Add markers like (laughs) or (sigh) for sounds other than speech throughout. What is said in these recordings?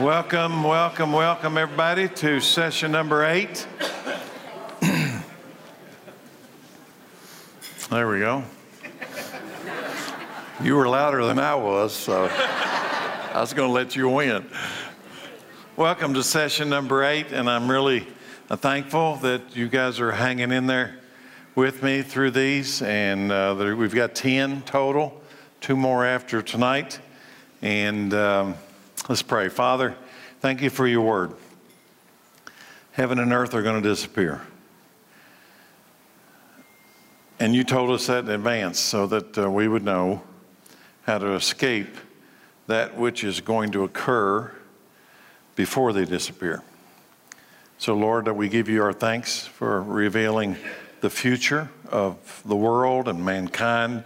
Welcome, welcome, welcome, everybody, to session number eight. there we go. You were louder than I was, so I was going to let you win. Welcome to session number eight, and I'm really uh, thankful that you guys are hanging in there with me through these. And uh, there, we've got 10 total, two more after tonight. And um, let's pray. Father, thank you for your word. Heaven and earth are going to disappear. And you told us that in advance so that uh, we would know how to escape that which is going to occur before they disappear. So, Lord, we give you our thanks for revealing the future of the world and mankind.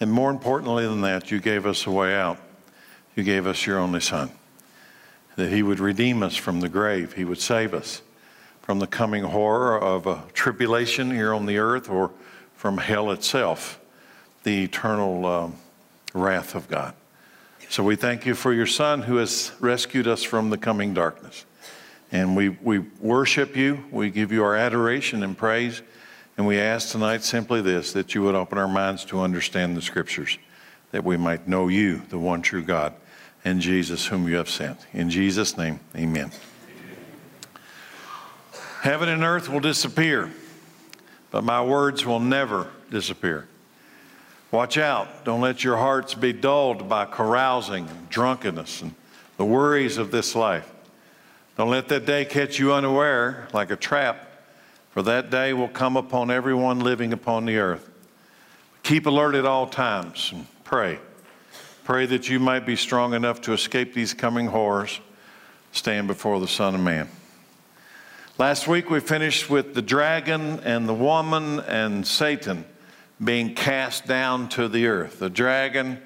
And more importantly than that, you gave us a way out you gave us your only Son, that He would redeem us from the grave, He would save us from the coming horror of a tribulation here on the earth or from hell itself, the eternal um, wrath of God. So we thank you for your Son who has rescued us from the coming darkness. And we, we worship you, we give you our adoration and praise, and we ask tonight simply this that you would open our minds to understand the scriptures, that we might know you, the one true God and Jesus, whom you have sent. In Jesus' name, amen. Heaven and earth will disappear, but my words will never disappear. Watch out. Don't let your hearts be dulled by carousing, and drunkenness, and the worries of this life. Don't let that day catch you unaware like a trap, for that day will come upon everyone living upon the earth. Keep alert at all times and pray. Pray that you might be strong enough to escape these coming horrors, stand before the Son of Man. Last week we finished with the dragon and the woman and Satan being cast down to the earth. The dragon,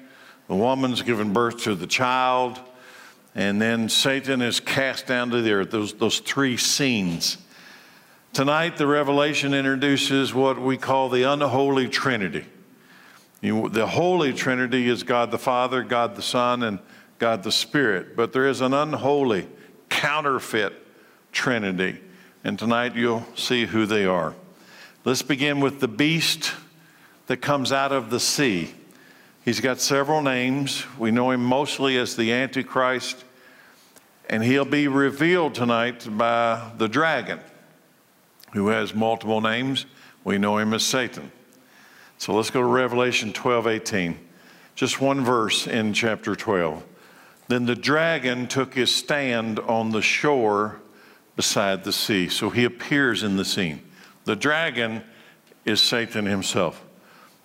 the woman's given birth to the child, and then Satan is cast down to the earth. Those, those three scenes. Tonight, the Revelation introduces what we call the unholy trinity. You, the Holy Trinity is God the Father, God the Son, and God the Spirit. But there is an unholy, counterfeit Trinity. And tonight you'll see who they are. Let's begin with the beast that comes out of the sea. He's got several names. We know him mostly as the Antichrist, and he'll be revealed tonight by the dragon, who has multiple names. We know him as Satan. So let's go to Revelation 12 18. Just one verse in chapter 12. Then the dragon took his stand on the shore beside the sea. So he appears in the scene. The dragon is Satan himself.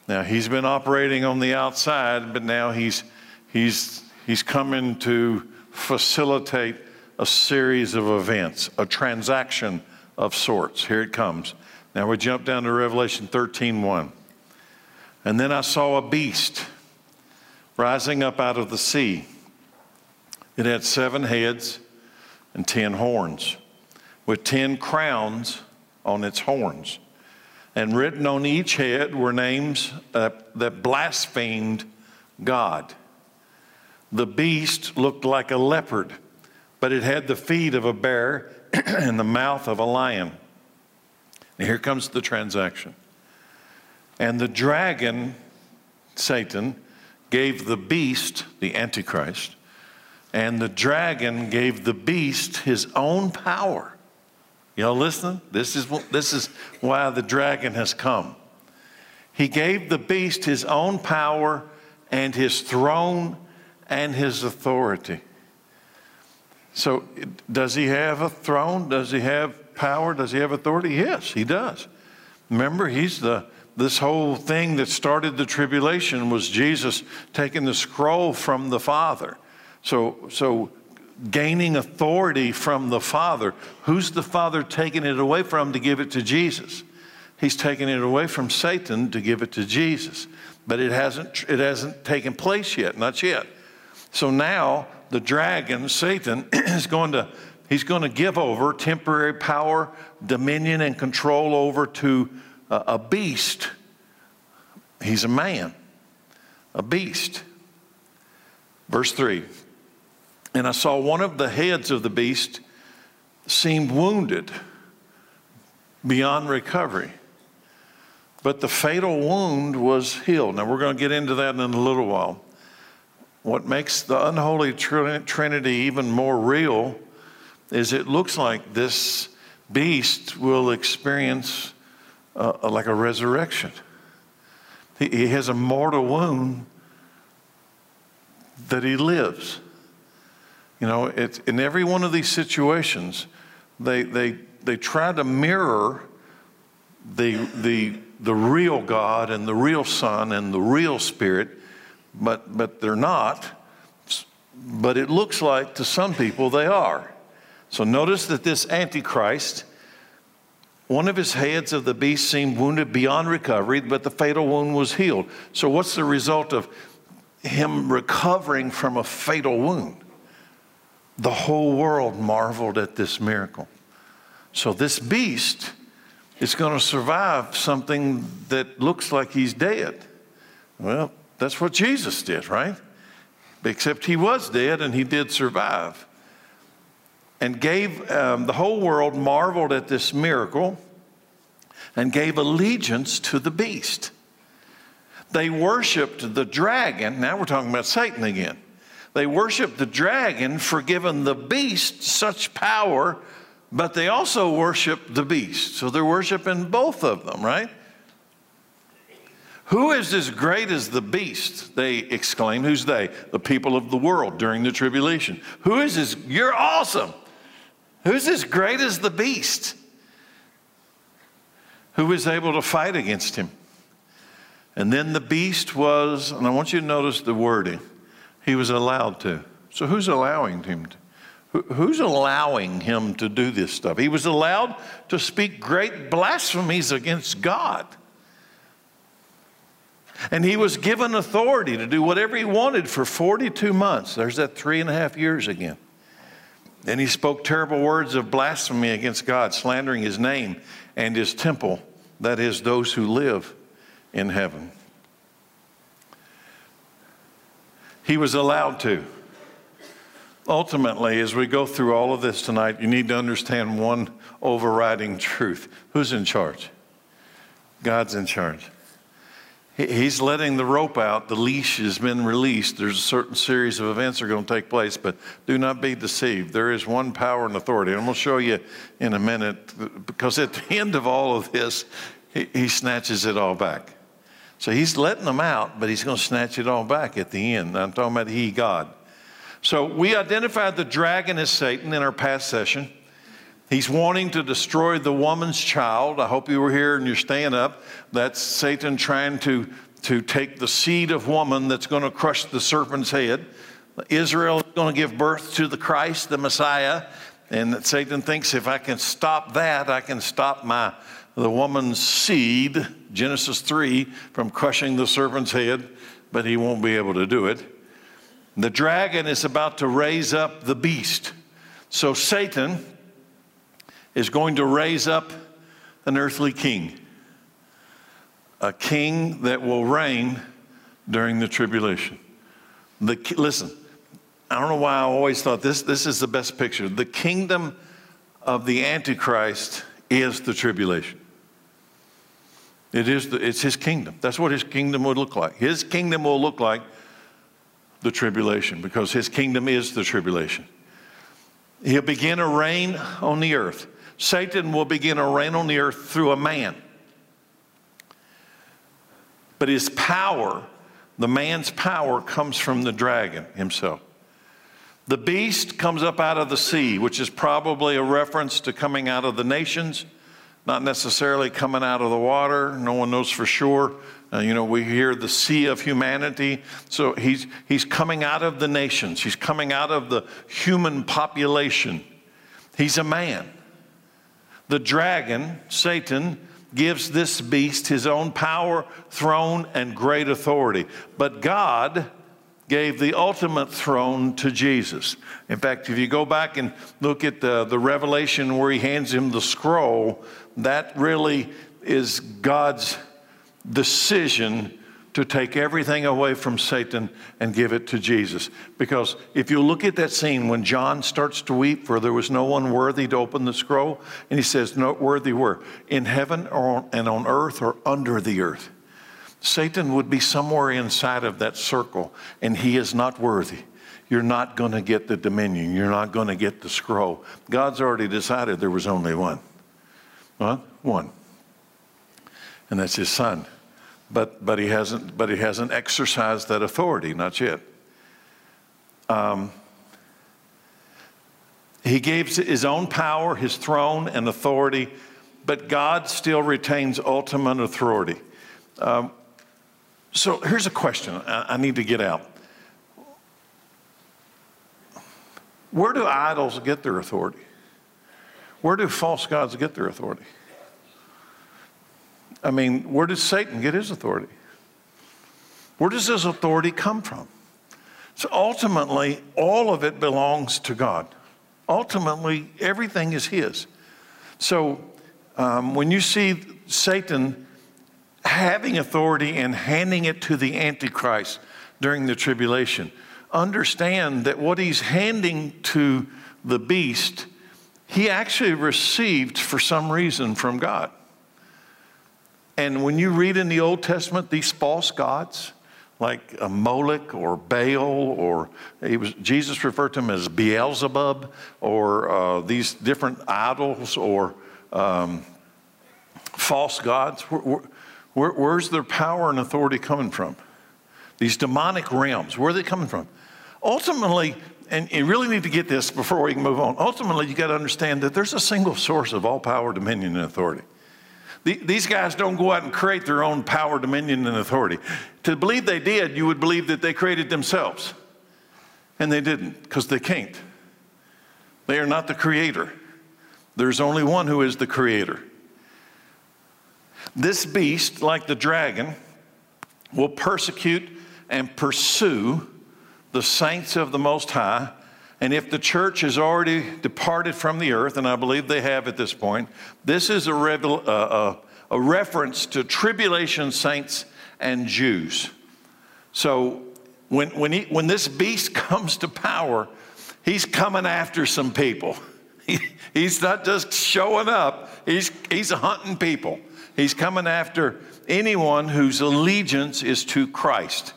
Now he's been operating on the outside, but now he's he's he's coming to facilitate a series of events, a transaction of sorts. Here it comes. Now we jump down to Revelation 13 1. And then I saw a beast rising up out of the sea. It had seven heads and ten horns, with ten crowns on its horns. And written on each head were names uh, that blasphemed God. The beast looked like a leopard, but it had the feet of a bear (clears throat) and the mouth of a lion. And here comes the transaction. And the dragon, Satan, gave the beast, the Antichrist, and the dragon gave the beast his own power. Y'all listening? This is, this is why the dragon has come. He gave the beast his own power and his throne and his authority. So, does he have a throne? Does he have power? Does he have authority? Yes, he does. Remember, he's the this whole thing that started the tribulation was Jesus taking the scroll from the Father. So, so gaining authority from the Father. Who's the Father taking it away from to give it to Jesus? He's taking it away from Satan to give it to Jesus. But it hasn't, it hasn't taken place yet, not yet. So now the dragon, Satan, (clears throat) is going to, he's going to give over temporary power, dominion, and control over to a beast. He's a man, a beast. Verse 3 And I saw one of the heads of the beast seemed wounded beyond recovery. But the fatal wound was healed. Now, we're going to get into that in a little while. What makes the unholy trinity even more real is it looks like this beast will experience uh, like a resurrection. He, he has a mortal wound that he lives. You know, it's, in every one of these situations, they, they, they try to mirror the, the, the real God and the real Son and the real Spirit but, but they're not. But it looks like to some people they are. So notice that this Antichrist, one of his heads of the beast seemed wounded beyond recovery, but the fatal wound was healed. So, what's the result of him recovering from a fatal wound? The whole world marveled at this miracle. So, this beast is going to survive something that looks like he's dead. Well, that's what Jesus did, right? Except he was dead and he did survive. And gave, um, the whole world marveled at this miracle and gave allegiance to the beast. They worshiped the dragon. Now we're talking about Satan again. They worshiped the dragon for giving the beast such power, but they also worshiped the beast. So they're worshiping both of them, right? Who is as great as the beast? They exclaimed. Who's they? The people of the world during the tribulation. Who is this? You're awesome. Who's as great as the beast? Who was able to fight against him? And then the beast was, and I want you to notice the wording, he was allowed to. So who's allowing him to? Who's allowing him to do this stuff? He was allowed to speak great blasphemies against God. And he was given authority to do whatever he wanted for 42 months. There's that three and a half years again. And he spoke terrible words of blasphemy against God, slandering his name and his temple, that is, those who live in heaven. He was allowed to. Ultimately, as we go through all of this tonight, you need to understand one overriding truth who's in charge? God's in charge. He's letting the rope out. The leash has been released. There's a certain series of events that are going to take place, but do not be deceived. There is one power and authority. And I'm going to show you in a minute because at (laughs) the end of all of this, he, he snatches it all back. So he's letting them out, but he's going to snatch it all back at the end. I'm talking about he, God. So we identified the dragon as Satan in our past session. He's wanting to destroy the woman's child. I hope you were here and you're staying up. That's Satan trying to, to take the seed of woman that's going to crush the serpent's head. Israel is going to give birth to the Christ, the Messiah. And Satan thinks if I can stop that, I can stop my the woman's seed, Genesis 3, from crushing the serpent's head, but he won't be able to do it. The dragon is about to raise up the beast. So Satan is going to raise up an earthly king, a king that will reign during the tribulation. The, listen, I don't know why I always thought this, this is the best picture. The kingdom of the Antichrist is the tribulation. It is the, it's his kingdom. That's what his kingdom would look like. His kingdom will look like the tribulation because his kingdom is the tribulation. He'll begin a reign on the earth. Satan will begin to reign on the earth through a man. But his power, the man's power, comes from the dragon himself. The beast comes up out of the sea, which is probably a reference to coming out of the nations, not necessarily coming out of the water. No one knows for sure. Uh, you know, we hear the sea of humanity. So he's, he's coming out of the nations, he's coming out of the human population. He's a man. The dragon, Satan, gives this beast his own power, throne, and great authority. But God gave the ultimate throne to Jesus. In fact, if you go back and look at the, the revelation where he hands him the scroll, that really is God's decision to take everything away from Satan and give it to Jesus. Because if you look at that scene when John starts to weep, for there was no one worthy to open the scroll, and he says, No worthy were in heaven or, and on earth or under the earth. Satan would be somewhere inside of that circle, and he is not worthy. You're not going to get the dominion. You're not going to get the scroll. God's already decided there was only one. Well, one. And that's his son but, but, he hasn't, but he hasn't exercised that authority, not yet. Um, he gave his own power, his throne, and authority, but God still retains ultimate authority. Um, so here's a question I, I need to get out. Where do idols get their authority? Where do false gods get their authority? I mean, where does Satan get his authority? Where does his authority come from? So ultimately, all of it belongs to God. Ultimately, everything is his. So um, when you see Satan having authority and handing it to the Antichrist during the tribulation, understand that what he's handing to the beast, he actually received for some reason from God. And when you read in the Old Testament these false gods, like a Moloch or Baal, or was, Jesus referred to them as Beelzebub, or uh, these different idols or um, false gods, where, where, where's their power and authority coming from? These demonic realms, where are they coming from? Ultimately, and you really need to get this before we can move on. Ultimately, you got to understand that there's a single source of all power, dominion, and authority. These guys don't go out and create their own power, dominion, and authority. To believe they did, you would believe that they created themselves. And they didn't, because they can't. They are not the creator. There's only one who is the creator. This beast, like the dragon, will persecute and pursue the saints of the Most High and if the church has already departed from the earth, and I believe they have at this point, this is a, revel, uh, a, a reference to tribulation saints and Jews. So when, when, he, when this beast (laughs) comes to power, he's coming after some people. (laughs) He, he's not just showing up, he's, he's hunting people. He's coming after anyone whose allegiance is to Christ.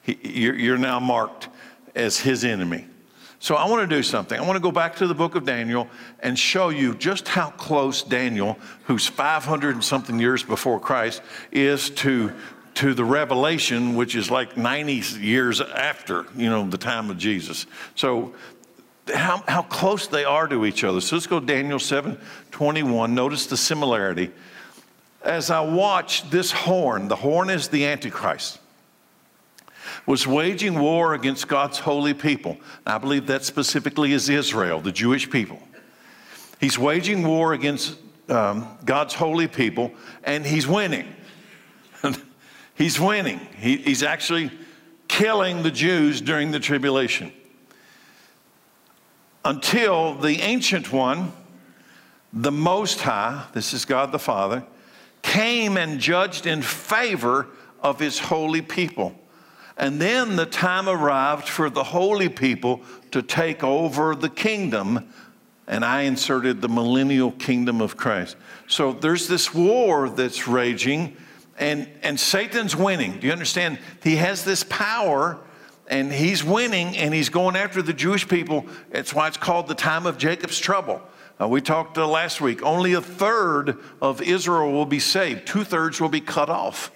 He, you're, you're now marked as his enemy. So I want to do something. I want to go back to the book of Daniel and show you just how close Daniel, who's 500 and something years before Christ, is to to the revelation, which is like 90 years after, you know, the time of Jesus. So how, how close they are to each other. So let's go Daniel 7, 21. Notice the similarity. As I watch this horn, the horn is the Antichrist was waging war against God's holy people. I believe that specifically is Israel, the Jewish people. He's waging war against um, God's holy people, and he's winning. (laughs) he's winning. He, he's actually killing the Jews during the tribulation. Until the ancient one, the Most High, this is God the Father, came and judged in favor of his holy people. And then the time arrived for the holy people to take over the kingdom. And I inserted the millennial kingdom of Christ. So there's this war that's raging, and, and Satan's winning. Do you understand? He has this power, and he's winning, and he's going after the Jewish people. That's why it's called the time of Jacob's trouble. Uh, we talked uh, last week, only a third of Israel will be saved, two thirds will be cut off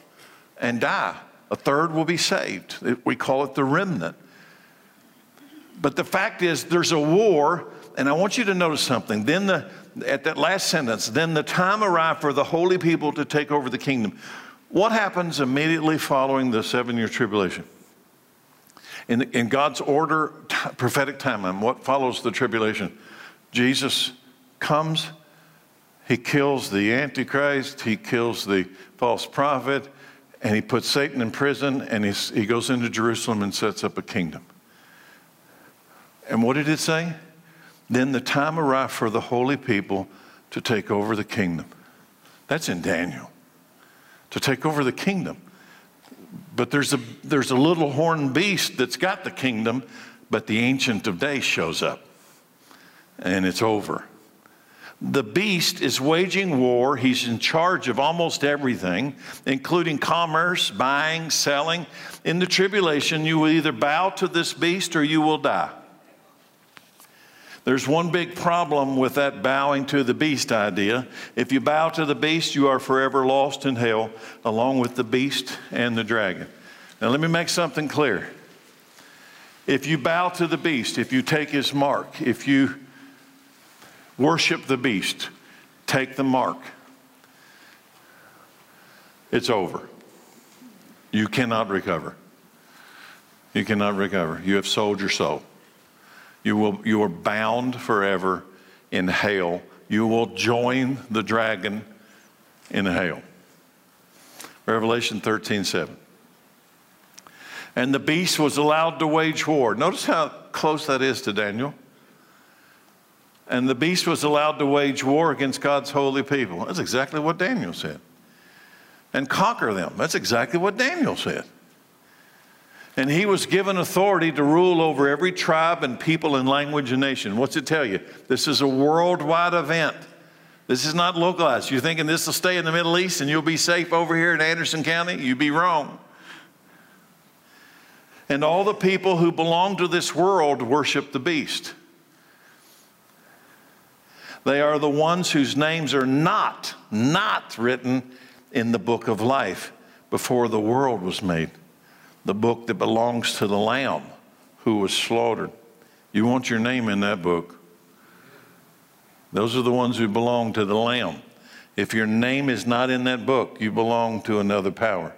and die. A third will be saved. We call it the remnant. But the fact is, there's a war, and I want you to notice something. Then, the, at that last sentence, then the time arrived for the holy people to take over the kingdom. What happens immediately following the seven year tribulation? In, in God's order, t- prophetic timeline, what follows the tribulation? Jesus comes, he kills the Antichrist, he kills the false prophet, and he puts Satan in prison and he goes into Jerusalem and sets up a kingdom. And what did it say? Then the time arrived for the holy people to take over the kingdom. That's in Daniel. To take over the kingdom. But there's a, there's a little horned beast that's got the kingdom, but the Ancient of Days shows up and it's over. The beast is waging war. He's in charge of almost everything, including commerce, buying, selling. In the tribulation, you will either bow to this beast or you will die. There's one big problem with that bowing to the beast idea. If you bow to the beast, you are forever lost in hell, along with the beast and the dragon. Now, let me make something clear. If you bow to the beast, if you take his mark, if you worship the beast, take the mark, it's over. You cannot recover. You cannot recover. You have sold your soul. You, will, you are bound forever in hell. You will join the dragon in hell. Revelation 13 7. And the beast was allowed to wage war. Notice how close that is to Daniel. And the beast was allowed to wage war against God's holy people. That's exactly what Daniel said. And conquer them. That's exactly what Daniel said. And he was given authority to rule over every tribe and people and language and nation. What's it tell you? This is a worldwide event. This is not localized. You're thinking this will stay in the Middle East and you'll be safe over here in Anderson County? You'd be wrong. And all the people who belong to this world worship the beast. They are the ones whose names are not, not written in the book of life before the world was made the book that belongs to the Lamb who was slaughtered. You want your name in that book. Those are the ones who belong to the Lamb. If your name is not in that book, you belong to another power.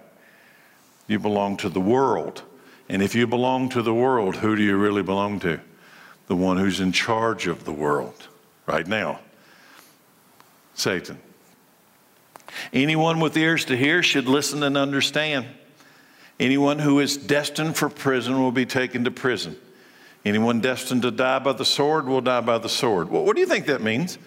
You belong to the world. And if you belong to the world, who do you really belong to? The one who's in charge of the world right now Satan. Anyone with ears to hear should listen and understand. Anyone who is destined for prison will be taken to prison. Anyone destined to die by the sword will die by the sword. Well, what do you think that means?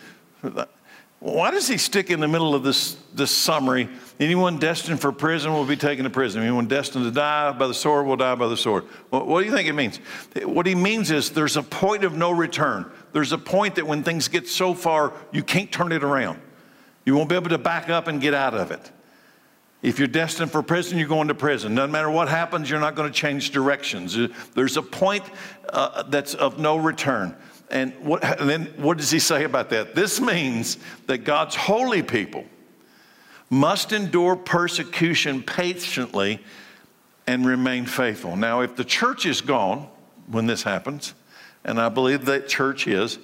Why does he stick in the middle of this, this summary? Anyone destined for prison will be taken to prison. Anyone destined to die by the sword will die by the sword. What do you think it means? What he means is there's a point of no return. There's a point that when things get so far, you can't turn it around. You won't be able to back up and get out of it. If you're destined for prison, you're going to prison. No matter what happens, you're not going to change directions. There's a point uh, that's of no return. And, what, and then what does he say about that? This means that God's holy people must endure persecution patiently and remain faithful. Now, if the church is gone when this happens, and I believe that church is,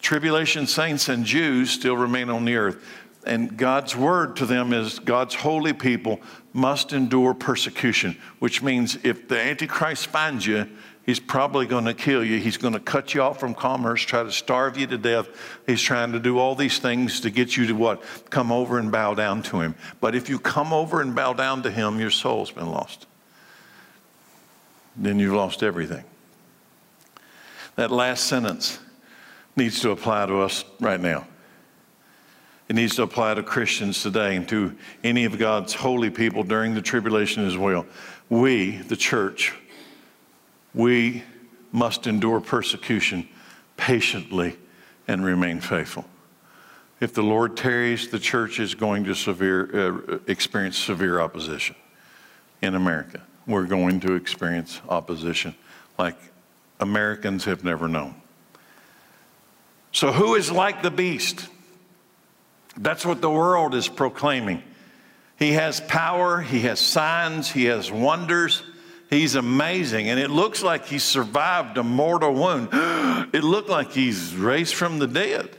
tribulation saints and Jews still remain on the earth. And God's word to them is God's holy people must endure persecution, which means if the Antichrist finds you, he's probably going to kill you. He's going to cut you off from commerce, try to starve you to death. He's trying to do all these things to get you to what? Come over and bow down to him. But if you come over and bow down to him, your soul's been lost. Then you've lost everything. That last sentence needs to apply to us right now. It needs to apply to Christians today and to any of God's holy people during the tribulation as well. We, the church, we must endure persecution patiently and remain faithful. If the Lord tarries, the church is going to severe, uh, experience severe opposition in America. We're going to experience opposition like Americans have never known. So, who is like the beast? That's what the world is proclaiming. He has power, he has signs, he has wonders. He's amazing. And it looks like he survived a mortal wound. (gasps) It looked like he's raised from the dead.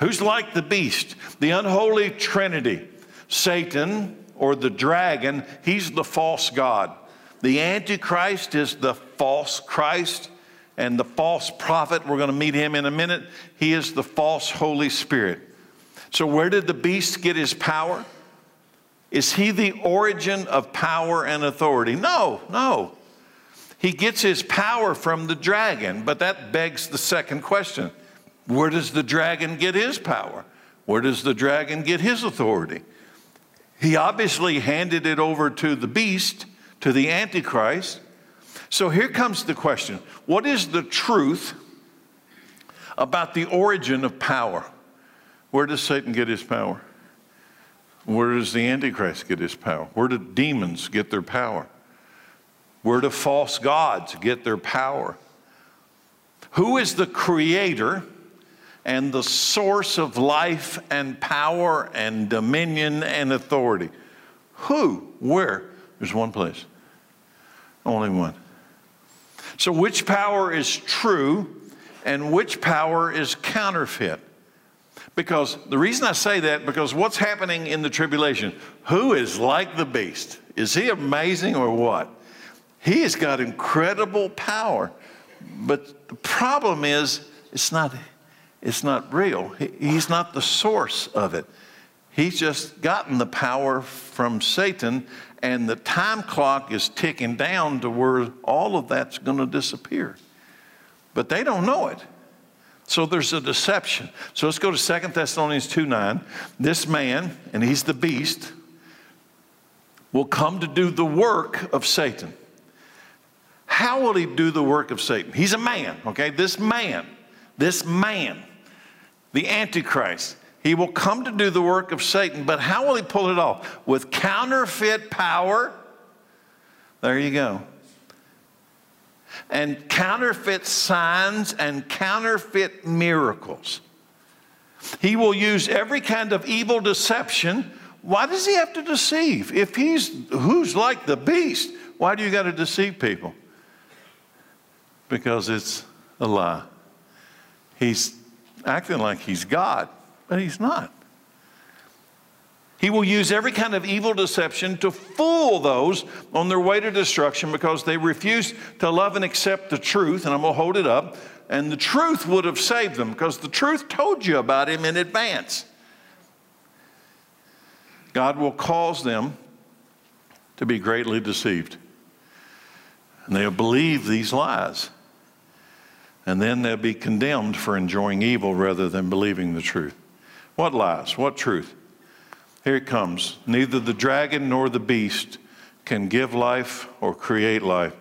Who's like the beast? The unholy trinity. Satan or the dragon, he's the false God. The Antichrist is the false Christ and the false prophet. We're going to meet him in a minute. He is the false Holy Spirit. So, where did the beast get his power? Is he the origin of power and authority? No, no. He gets his power from the dragon, but that begs the second question Where does the dragon get his power? Where does the dragon get his authority? He obviously handed it over to the beast, to the Antichrist. So here comes the question What is the truth about the origin of power? Where does Satan get his power? Where does the Antichrist get his power? Where do demons get their power? Where do false gods get their power? Who is the creator and the source of life and power and dominion and authority? Who? Where? There's one place. Only one. So, which power is true and which power is counterfeit? Because the reason I say that, because what's happening in the tribulation? Who is like the beast? Is he amazing or what? He has got incredible power. But the problem is, it's not, it's not real. He, he's not the source of it. He's just gotten the power from Satan, and the time clock is ticking down to where all of that's going to disappear. But they don't know it. So there's a deception. So let's go to 2 Thessalonians 2 9. This man, and he's the beast, will come to do the work of Satan. How will he do the work of Satan? He's a man, okay? This man, this man, the Antichrist, he will come to do the work of Satan, but how will he pull it off? With counterfeit power. There you go and counterfeit signs and counterfeit miracles. He will use every kind of evil deception. Why does he have to deceive? If he's who's like the beast, why do you got to deceive people? Because it's a lie. He's acting like he's God, but he's not. He will use every kind of evil deception to fool those on their way to destruction because they refuse to love and accept the truth. And I'm going to hold it up. And the truth would have saved them because the truth told you about him in advance. God will cause them to be greatly deceived. And they'll believe these lies. And then they'll be condemned for enjoying evil rather than believing the truth. What lies? What truth? Here it comes. Neither the dragon nor the beast can give life or create life.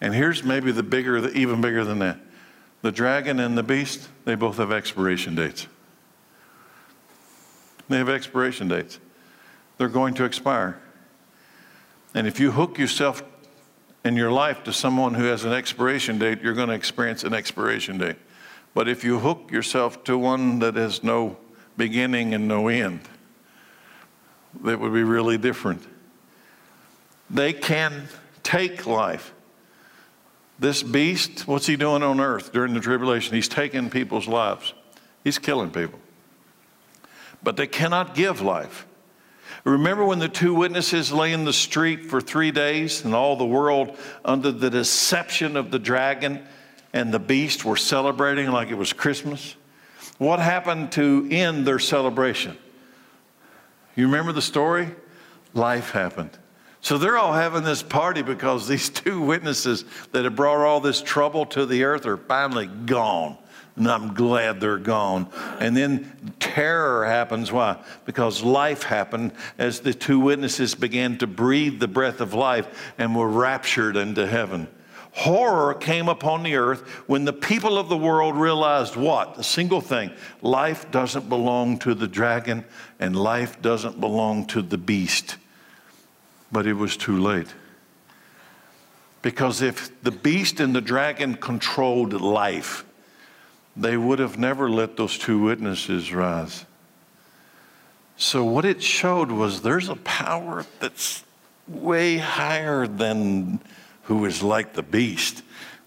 And here's maybe the bigger, the, even bigger than that. The dragon and the beast, they both have expiration dates. They have expiration dates. They're going to expire. And if you hook yourself in your life to someone who has an expiration date, you're going to experience an expiration date. But if you hook yourself to one that has no beginning and no end, that would be really different. They can take life. This beast, what's he doing on earth during the tribulation? He's taking people's lives, he's killing people. But they cannot give life. Remember when the two witnesses lay in the street for three days and all the world, under the deception of the dragon and the beast, were celebrating like it was Christmas? What happened to end their celebration? You remember the story? Life happened. So they're all having this party because these (laughs) two witnesses that have brought all this trouble to the earth are finally gone. And I'm glad they're gone. And then terror happens. Why? Because life happened as the two witnesses began to breathe the breath of life and were raptured into heaven. Horror came upon the earth when the people of the world realized what? A single thing life doesn't belong to the dragon and life doesn't belong to the beast. But it was too late. Because if the beast and the dragon controlled life, they would have never let those two witnesses rise. So, what it showed was there's a power that's way higher than who is like the beast.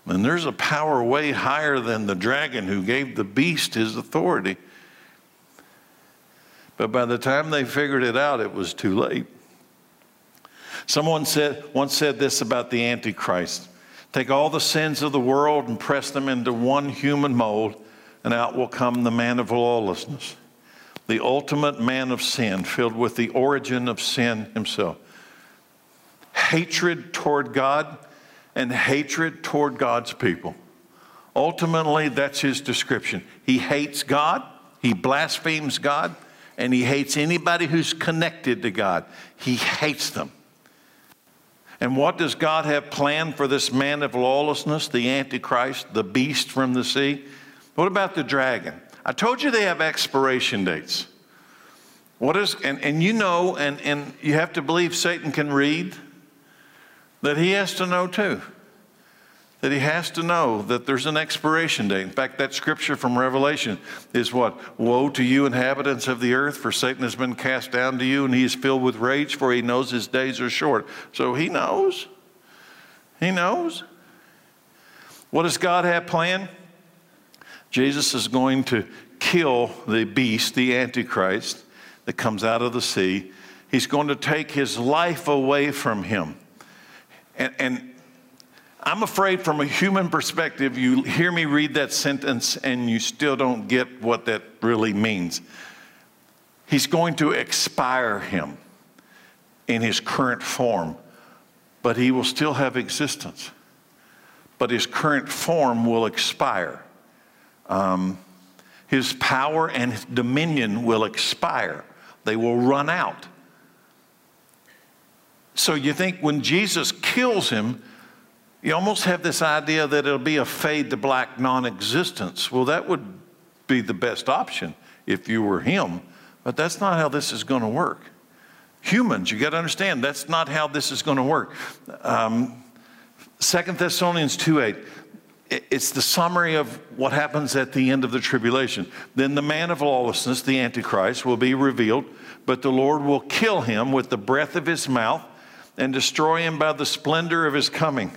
And there's a power way higher than the dragon who gave the beast his authority. But by the time they figured it out, it was too late. Someone said, once said this about the Antichrist take all the sins of the world and press them into one human mold, and out will come the man of lawlessness, the ultimate man of sin, filled with the origin of sin himself. Hatred toward God and hatred toward God's people. Ultimately, that's his description. He hates God, he blasphemes God, and he hates anybody who's connected to God. He hates them. And what does God have planned for this man of lawlessness, the Antichrist, the beast from the sea? What about the dragon? I told you they have expiration dates. What is, and, and you know, and, and you have to believe Satan can read, that he has to know too. That he has to know that there's an expiration date. In fact, that scripture from Revelation is what? Woe to you, inhabitants of the earth, for Satan has been cast down to you, and he is filled with rage, for he knows his days are short. So he knows. He knows. What does God have planned? Jesus is going to kill the beast, the Antichrist that comes out of the sea. He's going to take his life away from him. And, and I'm afraid, from a human perspective, you hear me read that sentence and you still don't get what that really means. He's going to expire him in his current form, but he will still have existence. But his current form will expire. Um, his power and his dominion will expire they will run out. So you think when Jesus kills him, you almost have this idea that it'll be a fade to black non existence. Well, that would be the best option if you were him, but that's not how this is going to work. Humans, you got to understand, that's not how this is going to work. Um, 2 Thessalonians 2 8 it's the summary of what happens at the end of the tribulation. Then the man of lawlessness, the Antichrist, will be revealed, but the Lord will kill him with the breath of his mouth and destroy him by the splendor of his coming.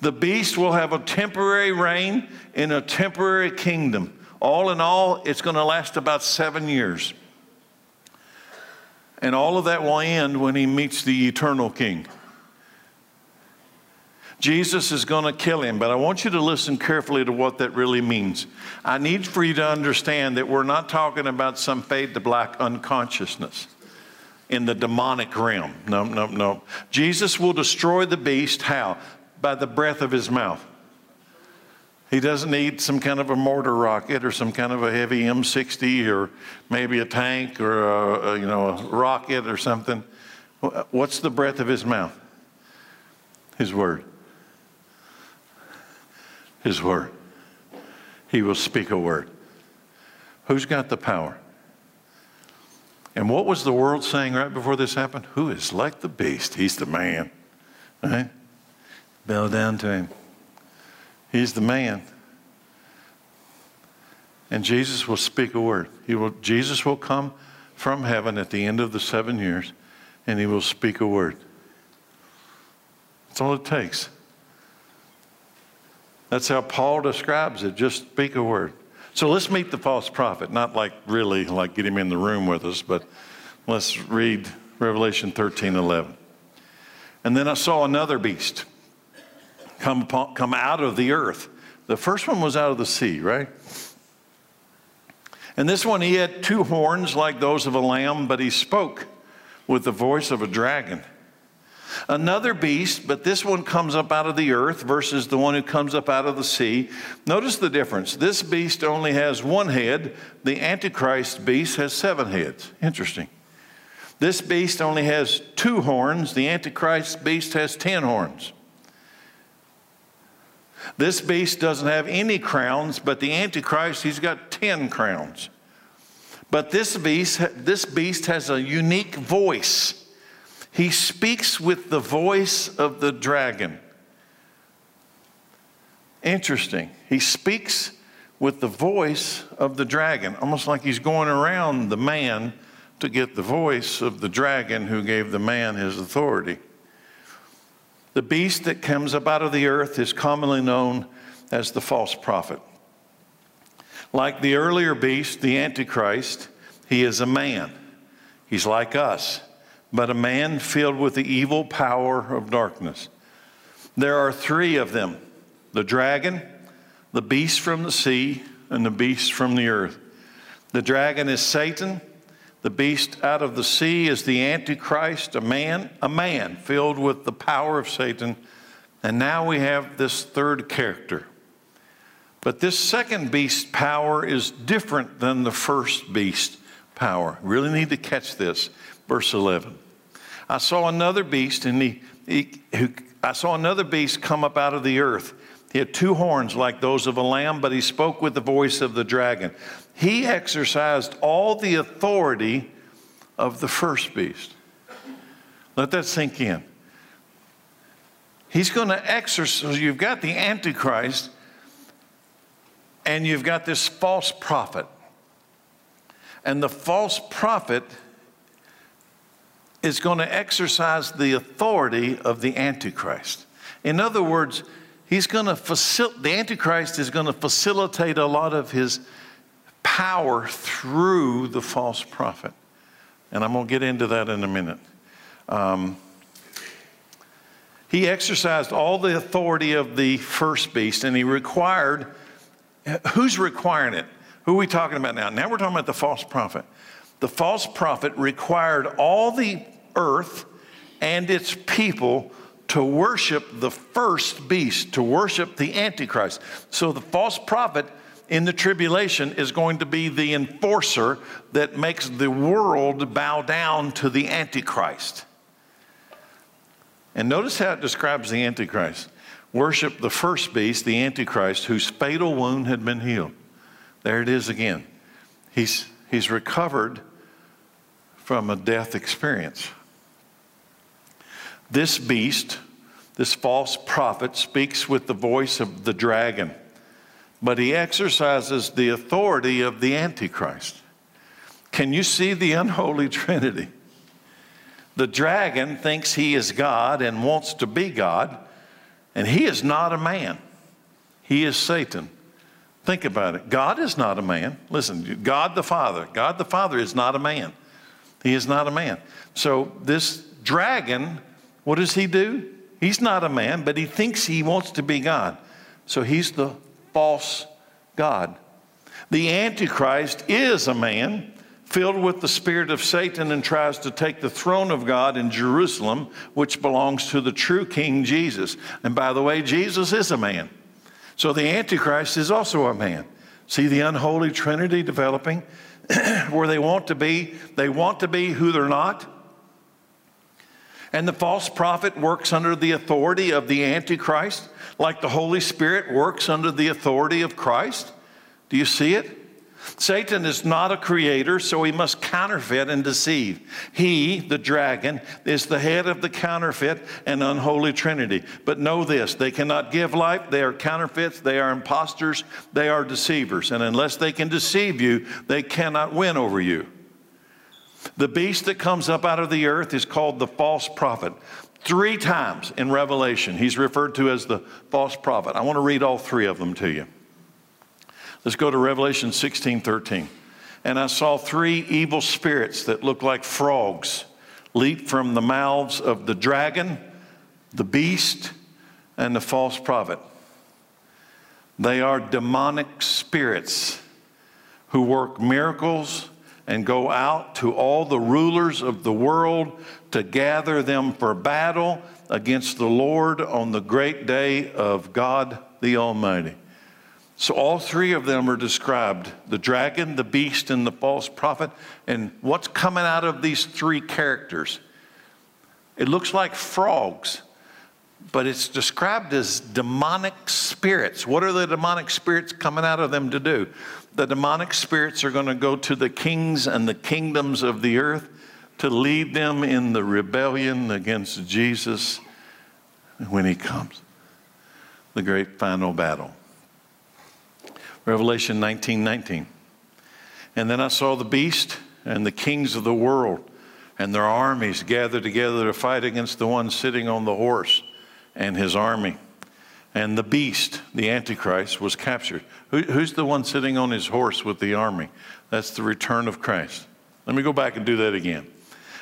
The beast will have a temporary reign in a temporary kingdom. All in all, it's going to last about seven years. And all of that will end when he meets the eternal king. Jesus is going to kill him, but I want you to listen carefully to what that really means. I need for you to understand that we're not talking about some fade to black unconsciousness in the demonic realm. No, no, no. Jesus will destroy the beast. How? By the breath of his mouth. He doesn't need some kind of a mortar rocket or some kind of a heavy M60 or maybe a tank or a, a you know a rocket or something. What's the breath of his mouth? His word. His word. He will speak a word. Who's got the power? And what was the world saying right before this happened? Who is like the beast? He's the man. Right? Bow down to him. He's the man. And Jesus will speak a word. He will, Jesus will come from heaven at the end of the seven years and he will speak a word. That's all it takes. That's how Paul describes it. Just speak a word. So let's meet the false prophet, not like really like get him in the room with us, but let's read Revelation 13 11. And then I saw another beast come, upon, come out of the earth. The first one was out of the sea, right? And this one, he had two horns like those of a lamb, but he spoke with the voice of a dragon. Another beast, but this one comes up out of the earth versus the one who comes up out of the sea. Notice the difference. This beast only has one head, the Antichrist beast has seven heads. Interesting. This beast only has two horns, the Antichrist beast has ten horns. This beast doesn't have any crowns, but the Antichrist, he's got ten crowns. But this beast, this beast has a unique voice. He speaks with the voice of the dragon. Interesting. He speaks with the voice of the dragon, almost like he's going around the man to get the voice of the dragon who gave the man his authority. The beast that comes up out of the earth is commonly known as the false prophet. Like the earlier beast, the Antichrist, he is a man. He's like us but a man filled with the evil power of darkness. There are three of them the dragon, the beast from the sea, and the beast from the earth. The dragon is Satan. The beast out of the sea is the Antichrist, a man, a man filled with the power of Satan. And now we have this third character. But this second beast power is different than the first beast power. Really need to catch this. Verse 11. I saw another beast, and he, he who, I saw another beast come up out of the earth. He had two horns like those of a lamb, but he spoke with the voice of the dragon. He exercised all the authority of the first beast. Let that sink in. He's going to exercise, you've got the Antichrist and you've got this false prophet. And the false prophet is going to exercise the authority of the Antichrist. In other words, he's going to facil- the Antichrist is going to facilitate a lot of his power through the false prophet. And I'm going to get into that in a minute. Um, he exercised all the authority of the first beast and he required, who's requiring it? Who are we talking about now? Now we're talking about the false prophet. The false prophet required all the earth and its people to worship the first beast, to worship the Antichrist. So the false prophet in the tribulation is going to be the enforcer that makes the world bow down to the Antichrist. And notice how it describes the Antichrist worship the first beast, the Antichrist, whose fatal wound had been healed. There it is again. He's, he's recovered from a death experience. This beast, this false prophet, speaks with the voice of the dragon, but he exercises the authority of the Antichrist. Can you see the unholy (laughs) trinity? The dragon thinks he is God and wants to be God, and he is not a man. He is Satan. Think about it. God is not a man. Listen, God the Father, God the Father is not a man. He is not a man. So this dragon what does he do? He's not a man, but he thinks he wants to be God. So he's the false God. The Antichrist is a man filled with the spirit of Satan and tries to take the throne of God in Jerusalem, which belongs to the true King Jesus. And by the way, Jesus is a man. So the Antichrist is also a man. See the unholy trinity developing (clears throat) where they want to be, they want to be who they're not. And the false prophet works under the authority of the Antichrist, like the Holy Spirit works under the authority of Christ. Do you see it? Satan is not a creator, so he must counterfeit and deceive. He, the dragon, is the head of the counterfeit and unholy trinity. But know this they cannot give life, they are counterfeits, they are impostors, they are deceivers. And unless they can deceive you, they cannot win over you. The beast that comes up out of the earth is called the false prophet. Three times in Revelation, he's referred to as the false prophet. I want to read all three of them to you. Let's go to Revelation 16 13. And I saw three evil spirits that looked like frogs leap from the mouths of the dragon, the beast, and the false prophet. They are demonic spirits who work miracles and go out to all the rulers of the world to gather them for battle against the Lord on the great day of God the Almighty. So, all three of them are described the dragon, the beast, and the false prophet. And what's coming out of these three characters? It looks like frogs, but it's described as demonic spirits. What are the demonic spirits coming out of them to do? the demonic spirits are going to go to the kings and the kingdoms of the earth to lead them in the rebellion against Jesus when he comes. The great final battle. Revelation 19 19. And then I saw the beast and the kings of the world and their armies gathered together to fight against the one sitting on the horse and his army. And the beast, the Antichrist, was captured. Who, who's the one sitting on his horse with the army? That's the return of Christ. Let me go back and do that again.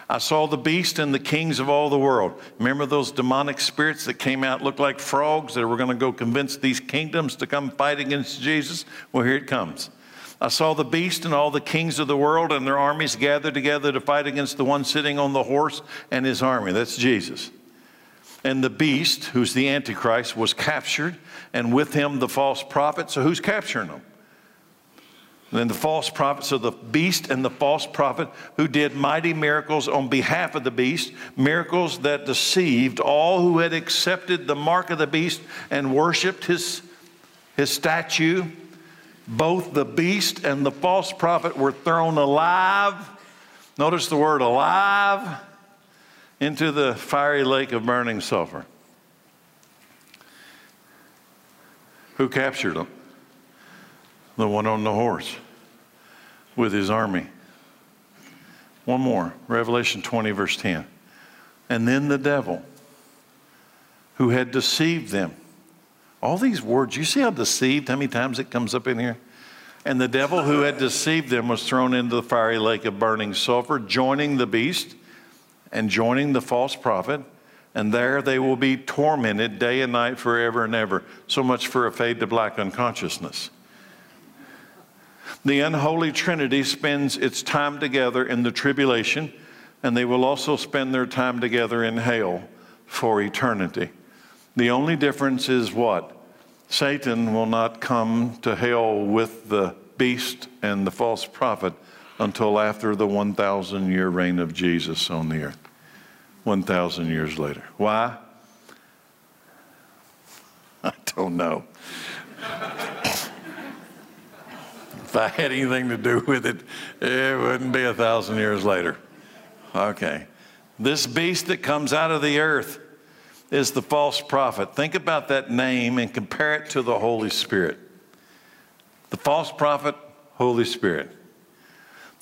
I saw the beast and the kings of all the world. Remember those demonic spirits that came out, looked like frogs, that were going to go convince these kingdoms to come fight against Jesus? Well, here it comes. I saw the beast and all the kings of the world and their armies gathered together to fight against the one sitting on the horse and his army. That's Jesus. And the beast, who's the Antichrist, was captured, and with him the false prophet. So who's capturing them? And then the false prophet, so the beast and the false prophet who did mighty miracles on behalf of the beast, miracles that deceived all who had accepted the mark of the beast and worshiped his, his statue. Both the beast and the false prophet were thrown alive. Notice the word alive into the fiery lake of burning sulfur. Who captured them? The one on the horse with his army. One more, Revelation 20, verse 10. And then the devil, who had deceived them. All these words, you see how deceived, how many times it comes up in here? And the devil who had deceived them was thrown into the fiery lake of burning sulfur, joining the beast and joining the false prophet. And there they will be tormented day and night forever and ever. So much for a fade to black unconsciousness. The unholy trinity spends its time together in the tribulation, and they will also spend their time together in hell for eternity. The only difference is what? Satan will not come to hell with the beast and the false prophet until after the 1,000 year reign of Jesus on the earth. 1,000 years later. Why? (laughs) I don't know. If I had anything to do with it, it wouldn't be a thousand years later. Okay. This beast that comes out of the earth is the false prophet. Think about that name and compare it to the Holy Spirit. The false prophet, Holy Spirit.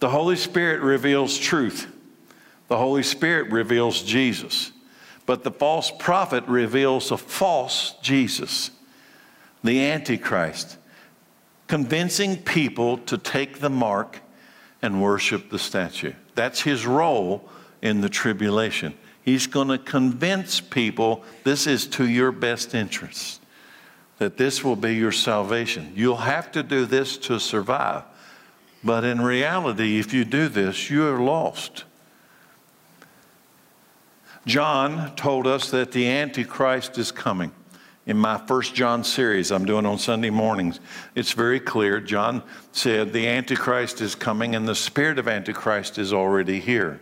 The Holy Spirit reveals truth. The Holy Spirit reveals Jesus. But the false prophet reveals a false Jesus, the Antichrist convincing people to take the mark and worship the statue. That's his role in the tribulation. He's going to convince people this is to your best interest, that this will be your salvation. You'll have to do this to survive. But in reality, if you do this, you're lost. John told us that the Antichrist is coming in my first John series I'm doing on Sunday mornings, it's very clear. John said the Antichrist is coming and the spirit of Antichrist is already here.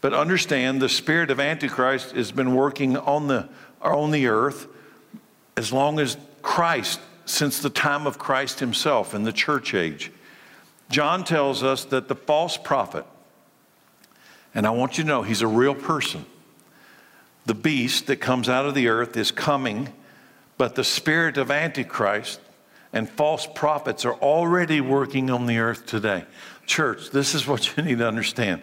But understand the spirit of Antichrist has been working on the, on the earth as long as Christ, since the time of Christ himself in the church age. John tells us that the false prophet, and I want you to know he's a real person the beast that comes out of the earth is coming, but the spirit of Antichrist and false prophets are already working on the earth today. Church, this is what (laughs) you need to understand.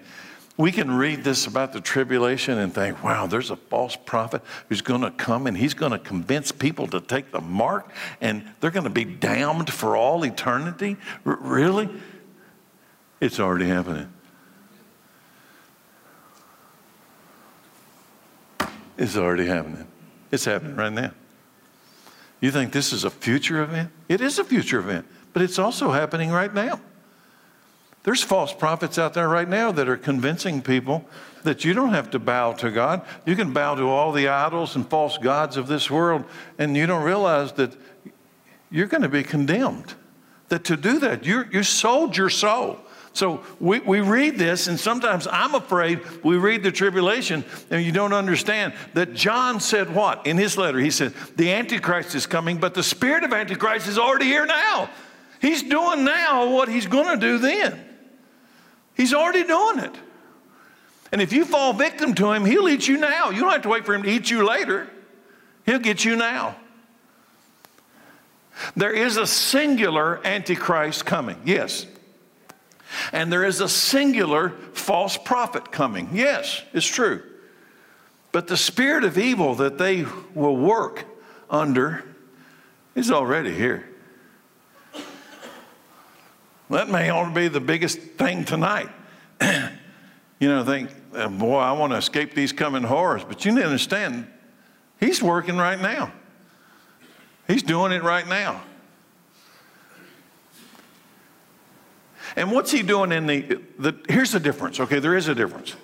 We can read this about the tribulation and think, wow, there's a false prophet who's going to come and he's going to convince people to take the mark and they're going to be damned for all eternity. R- really? It's already happening. It's already happening. It's happening right now. You think this is a future event? It is a future event, but it's also happening right now. There's false prophets out there right now that are convincing people that you don't have to bow to God. You can bow to all the idols and false gods of this world, and you don't realize that you're going to be condemned. That to do that, you you sold your soul. So we, we read this, and sometimes I'm afraid we read the tribulation and you don't understand that John said what in his letter? He said, The Antichrist is coming, but the spirit of Antichrist is already here now. He's doing now what he's going to do then. He's already doing it. And if you fall victim to him, he'll eat you now. You don't have to wait for him to eat you later, he'll get you now. There is a singular Antichrist coming, yes. And there is a singular false prophet coming. Yes, it's true. But the spirit of evil that they will work under is already here. That may only be the biggest thing tonight. (clears throat) you know, think, uh, boy, I want to escape these coming horrors. But you need to understand, he's working right now. He's doing it right now. And what's he doing in the, the here's the difference, okay? There is a difference.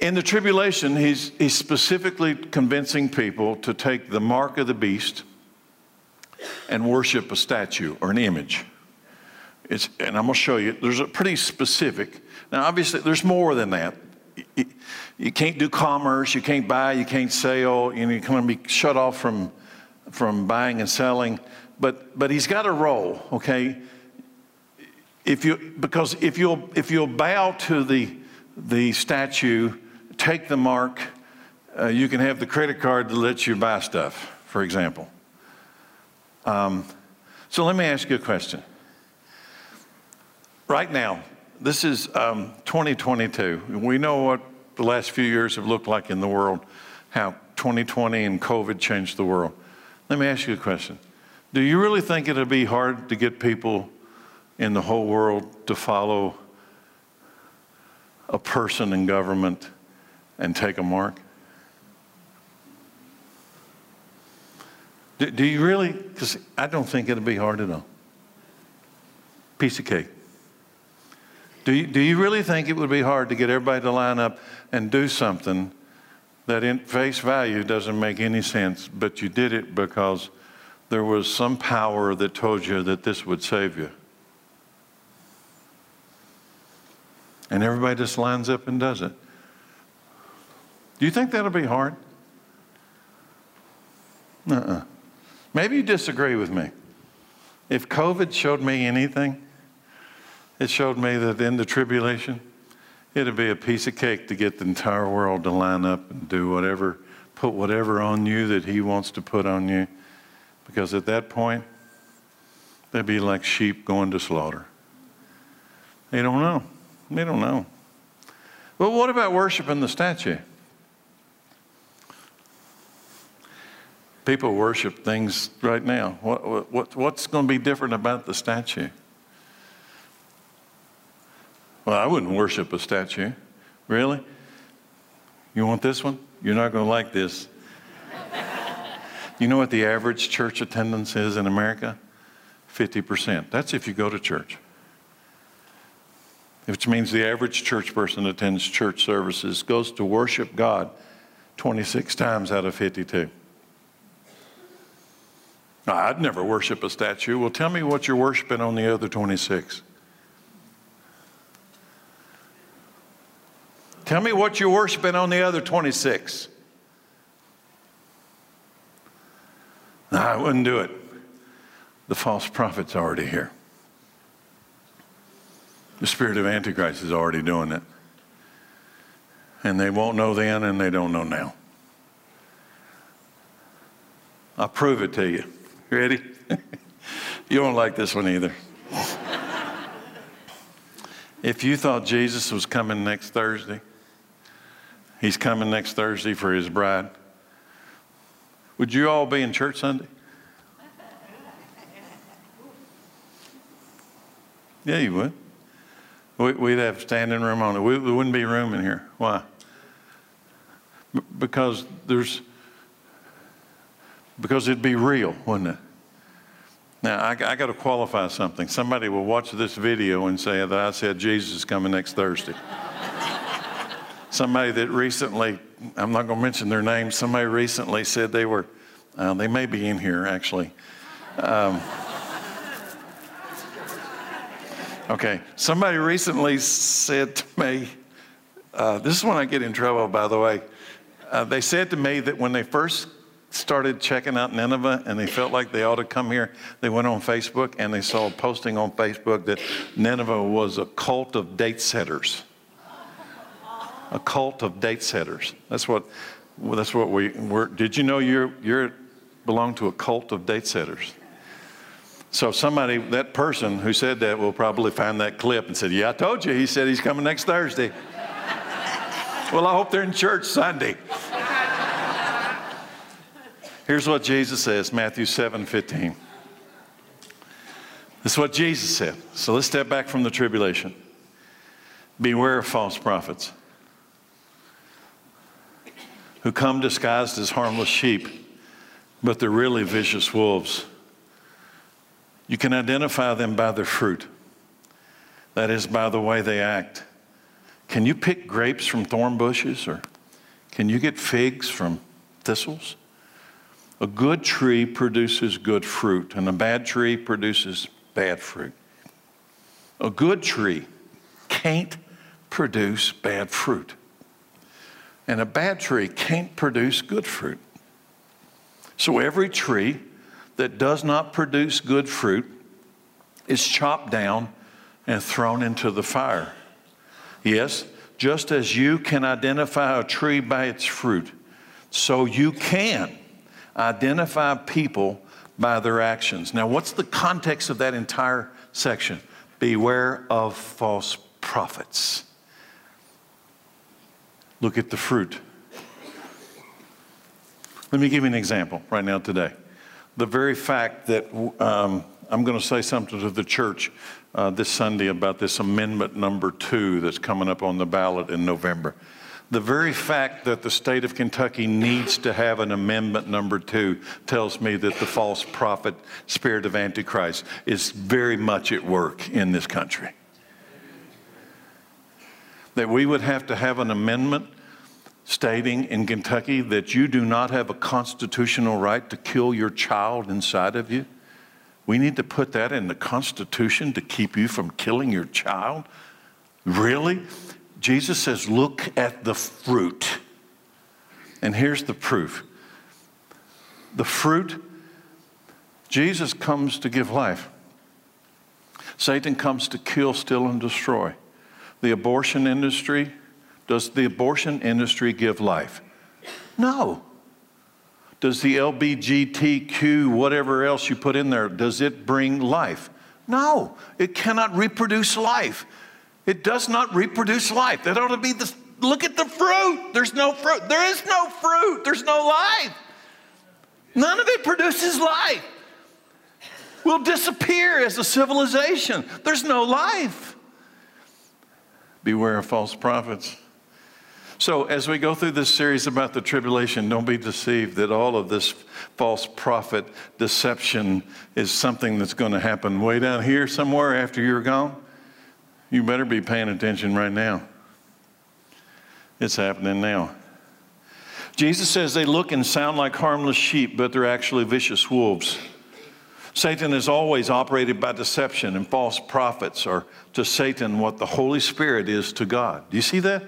In the tribulation, he's, he's specifically convincing people to take the mark of the beast and worship a statue or an image. It's, and I'm going to show you, there's a pretty specific. Now, obviously, there's more than that. You, can't do commerce, you can't buy, you can't sell, you know, you're going to be shut off from, from buying and selling. But, but he's got a role, okay? If you, because if you'll, if you'll bow to the, the statue, take the mark, uh, you can have the credit card that lets you buy stuff, for example. Um, so let me ask you a question. Right now, this is um, 2022. We know what the last few years have looked like in the world, how 2020 and COVID changed the world. Let me ask you a question. Do you really think it'll be hard to get people in the whole world to follow a person in government and take a mark? Do, do you really? Because I don't think it'll be hard at all. Piece of cake. Do you, do you really think it would be hard to get everybody to line up and do something that in face value doesn't make any sense, but you did it because there was some power that told you that this would save you? And everybody just lines up and does it. Do you think that'll be hard? Uh-uh. Maybe you disagree with me. If COVID showed me anything, it showed me that in the tribulation, it'd be a piece of cake to get the entire world to line up and do whatever, put whatever on you that He wants to put on you. Because at that point, they'd be like sheep going to slaughter. They don't know. They don't know. But what about worshiping the statue? People worship things right now. What, what, what's going to be different about the statue? Well, I wouldn't worship a statue. Really? You want this one? You're not going to like this. you know what the average church attendance is in America? 50%. That's if you go to church. Which means the average church person attends church services, goes to worship God 26 times out of 52. I'd never worship a statue. Well, tell me what you're worshiping on the other 26. Tell me what you're worshiping on the other 26. No, I wouldn't do it. The false prophet's already here. The spirit of Antichrist is already doing it. And they won't know then and they don't know now. I'll prove it to you. Ready? (laughs) you won't like this one either. if you thought Jesus was coming next Thursday, he's coming next Thursday for his bride. Would you all be in church Sunday? Yeah, you would. We'd have standing room on it. There wouldn't be room in here. Why? Because there's because it'd be real, wouldn't it? Now, I, I got to qualify something. Somebody will watch this video and say that I said Jesus is coming next Thursday. (laughs) somebody that recently, I'm not going to mention their name, somebody recently said they were, uh, they may be in here actually. Um, okay, somebody recently said to me, uh, this is when I get in trouble, by the way. Uh, they said to me that when they first started checking out Nineveh and they felt like they ought to come here, they went on Facebook and they saw a posting on Facebook that Nineveh was a cult of date setters. A cult of date setters. That's what, that's what we were. Did you know you're, you're belong to a cult of date setters? So somebody, that person who said that will probably find that clip and said, yeah, I told you. He said he's coming next Thursday. well, I hope they're in church Sunday. Here's what Jesus says Matthew 7 15. This is what Jesus said. So let's step back from the tribulation. Beware of false prophets who come disguised as harmless sheep, but they're really vicious wolves. You can identify them by their fruit, that is, by the way they act. Can you pick grapes from thorn bushes or can you get figs from thistles? A good tree produces good fruit, and a bad tree produces bad fruit. A good tree can't produce bad fruit, and a bad tree can't produce good fruit. So every tree that does not produce good fruit is chopped down and thrown into the fire. Yes, just as you can identify a tree by its fruit, so you can identify people by their actions. Now, what's the context of that entire section? Beware of false prophets. Look at the fruit. Let me give you an example right now today. The very fact that um, I'm going to say something to the church uh, this Sunday about this amendment number two that's coming up on the ballot in November. The very fact that the state of Kentucky needs to have an amendment number two tells me that the false prophet spirit of Antichrist is very much at work in this country. That we would have to have an amendment stating in Kentucky that you do not have a constitutional right to kill your child inside of you. We need to put that in the Constitution to keep you from killing your child? Really? Jesus says, Look at the fruit. And here's the proof the fruit, Jesus comes to give life. Satan comes to kill, steal, and destroy. The abortion industry, does the abortion industry give life? No. Does the LBGTQ, whatever else you put in there, does it bring life? No, it cannot reproduce life. It does not reproduce life. That ought to be the look at the fruit. There's no fruit. There is no fruit. There's no life. None of it produces life. We'll disappear as a civilization. There's no life. Beware of false prophets. So, as we go through this series about the tribulation, don't be deceived that all of this false prophet deception is something that's going to happen way down here somewhere after you're gone. You better be paying attention right now. It's happening now. Jesus says they look and sound like harmless sheep, but they're actually vicious wolves. Satan has always operated by deception, and false prophets are to Satan what the Holy Spirit is to God. Do you see that?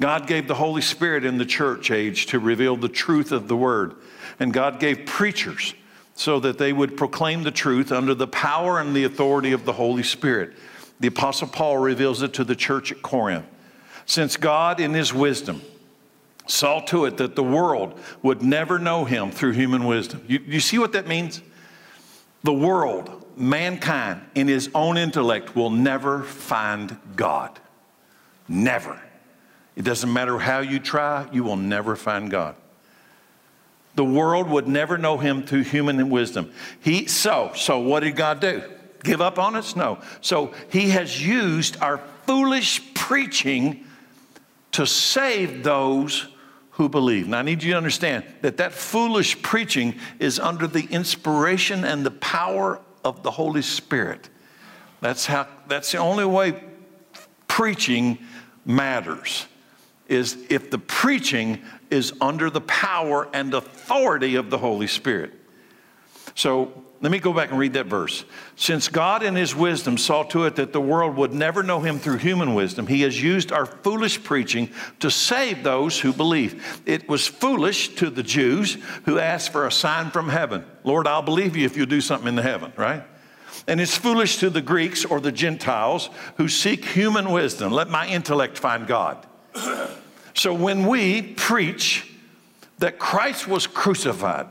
God gave the Holy Spirit in the church age to reveal the truth of the Word, and God gave preachers so that they would proclaim the truth under the power and the authority of the Holy Spirit. The Apostle Paul reveals it to the church at Corinth. Since God, in his wisdom, saw to it that the world would never know him through human wisdom. You, you see what that means? The world, mankind, in his own intellect, will never find God. Never. It doesn't matter how you try, you will never find God the world would never know him through human wisdom. He so so what did God do? Give up on us? No. So he has used our foolish preaching to save those who believe. Now I need you to understand that that foolish preaching is under the inspiration and the power of the Holy Spirit. That's how that's the only way preaching matters is if the preaching is under the power and authority of the Holy Spirit. So let me go back and read that verse. Since God in his wisdom saw to it that the world would never know him through human wisdom, he has used our foolish preaching to save those who believe. It was foolish to the Jews who asked for a sign from heaven. Lord, I'll believe you if you do something in the heaven, right? And it's foolish to the Greeks or the Gentiles who seek human wisdom. Let my intellect find God. So when we preach that Christ was crucified,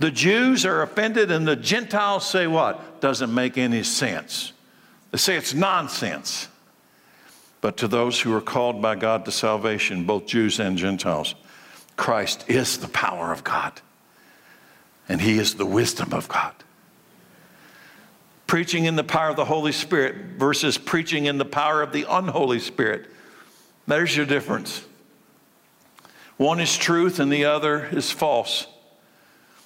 the Jews are offended and the Gentiles say what? Doesn't make any sense. They say it's nonsense. But to those who are called by God to salvation, both Jews and Gentiles, Christ is the power of God and He is the wisdom of God. Preaching in the power of the Holy Spirit versus preaching in the power of the unholy Spirit. There's your difference. One is truth and the other is false.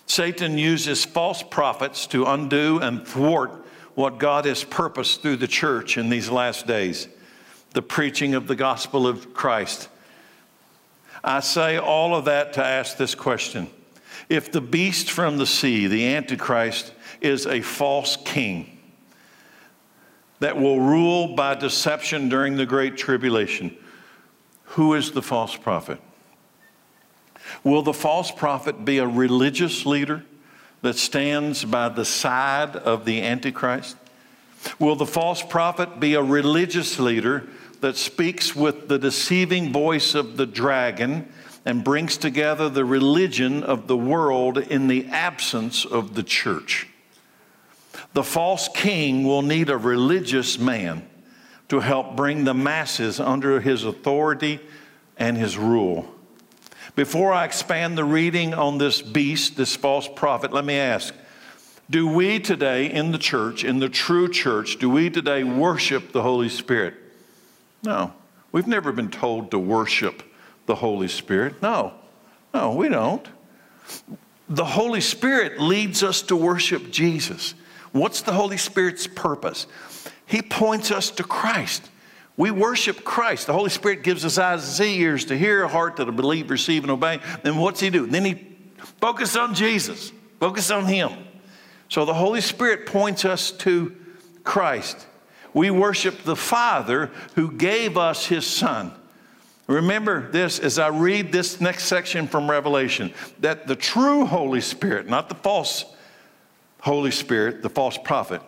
Satan uses false prophets to undo and thwart what God has purposed through the church in these last days. the preaching of the gospel of Christ. I say all of that to ask this question. If the beast from the sea, the Antichrist, is a false king that will rule by deception during the Great Tribulation, who is the false prophet? Will the false prophet be a religious leader that stands by the side of the Antichrist? Will the false prophet be a religious leader that speaks with the deceiving voice of the dragon and brings together the religion of the world in the absence of the church? The false king will need a religious man to help bring the masses under his authority and his rule. Before I expand the reading on this beast, this false prophet, let me ask Do we today in the church, in the true church, do we today worship the Holy Spirit? No. We've never been told to worship the Holy Spirit. No. No, we don't. The Holy Spirit leads us to worship Jesus. What's the Holy Spirit's purpose? He points us to Christ. We worship Christ. The Holy Spirit gives us eyes to see, ears to hear, a heart to believe, receive, and obey. Then what's He do? Then He focus on Jesus, focus on Him. So the Holy Spirit points us to Christ. We worship the Father who gave us His Son. Remember this as I read this next section from Revelation that the true Holy Spirit, not the false Holy Spirit, the false prophet,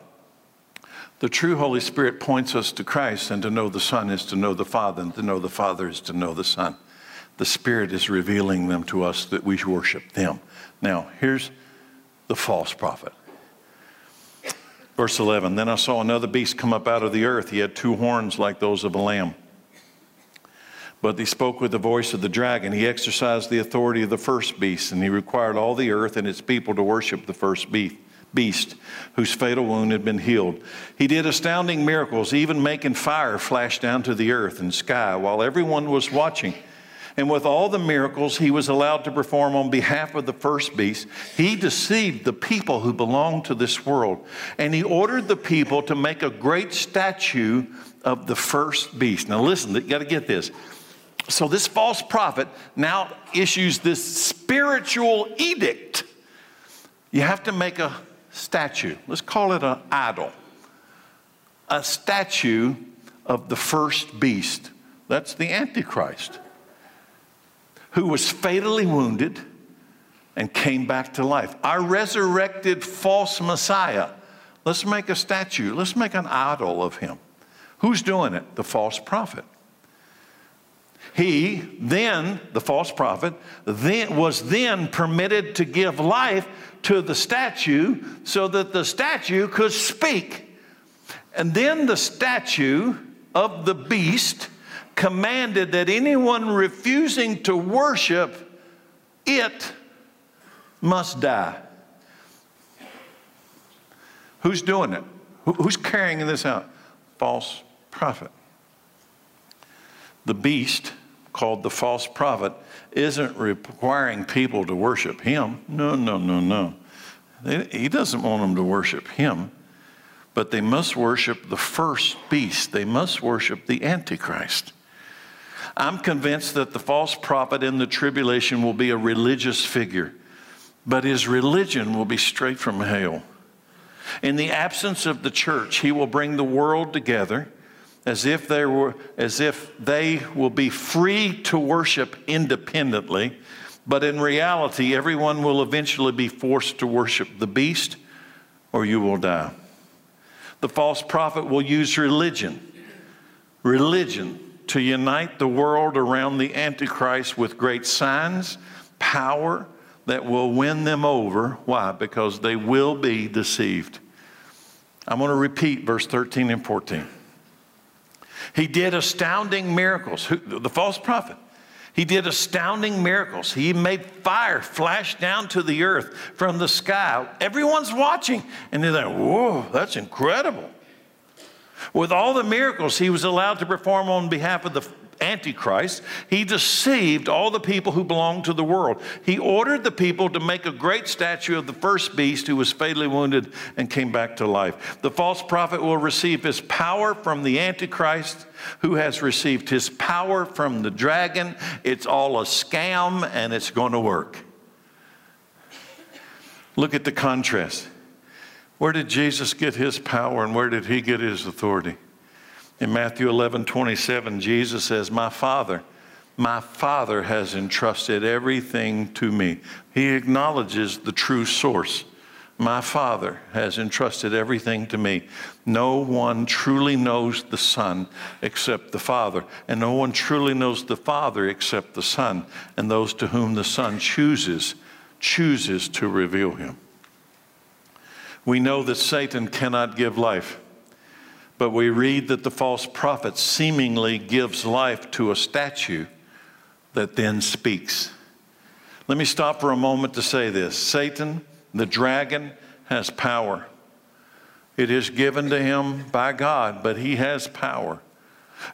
the true Holy Spirit points us to Christ, and to know the Son is to know the Father, and to know the Father is to know the Son. The Spirit is revealing them to us that we worship them. Now, here's the false prophet. Verse 11 Then I saw another beast come up out of the earth. He had two horns like those of a lamb. But he spoke with the voice of the dragon. He exercised the authority of the first beast, and he required all the earth and its people to worship the first beast beast whose fatal wound had been healed. He did astounding miracles, even making fire flash down to the earth and sky while everyone was watching. And with all the miracles he was allowed to perform on behalf of the first beast, he deceived the people who belonged to this world. And he ordered the people to make a great statue of the first beast. Now, listen, you got to get this. So, this false prophet now issues this spiritual edict. You have to make a statue. Let's call it an idol. A statue of the first beast. That's the Antichrist, who was fatally wounded and came back to life. Our resurrected false Messiah. Let's make a statue. Let's make an idol of him. Who's doing it? The false prophet. He then, the false prophet, then was then permitted to give life to the statue so that the statue could speak. And then the statue of the beast commanded that anyone refusing to worship it must die. Who's doing it? Who's carrying this out? False prophet. The beast, called the false prophet, isn't requiring people to worship him. No, no, no, no. He doesn't want them to worship him, but they must worship the first beast. They must worship the Antichrist. I'm convinced that the false prophet in the tribulation will be a religious figure, but his religion will be straight from hell. In the absence of the church, he will bring the world together as if they were as if they will be free to worship independently but in reality everyone will eventually be forced to worship the beast or you will die. The false prophet will use religion religion to unite the world around the antichrist with great signs power that will win them over. Why? Because they will be deceived. I'm going to repeat verse 13 and 14 he did astounding miracles. The false prophet. He did astounding miracles. He made fire flash down to the earth from the sky. Everyone's watching, and they're like, whoa, that's incredible. With all the miracles he was allowed to perform on behalf of the Antichrist, he deceived all the people who belonged to the world. He ordered the people to make a great statue of the first beast who was fatally wounded and came back to life. The false prophet will receive his power from the Antichrist, who has received his power from the dragon. It's all a scam and it's going to work. Look at the contrast. Where did Jesus get his power and where did he get his authority? In Matthew 11 27, Jesus says, My Father, my Father has entrusted everything to me. He acknowledges the true source. My Father has entrusted everything to me. No one truly knows the Son except the Father, and no one truly knows the Father except the Son, and those to whom the Son chooses, chooses to reveal him. We know that Satan cannot give life. But we read that the false prophet seemingly gives life to a statue that then speaks. Let me stop for a moment to say this Satan, the dragon, has power. It is given to him by God, but he has power.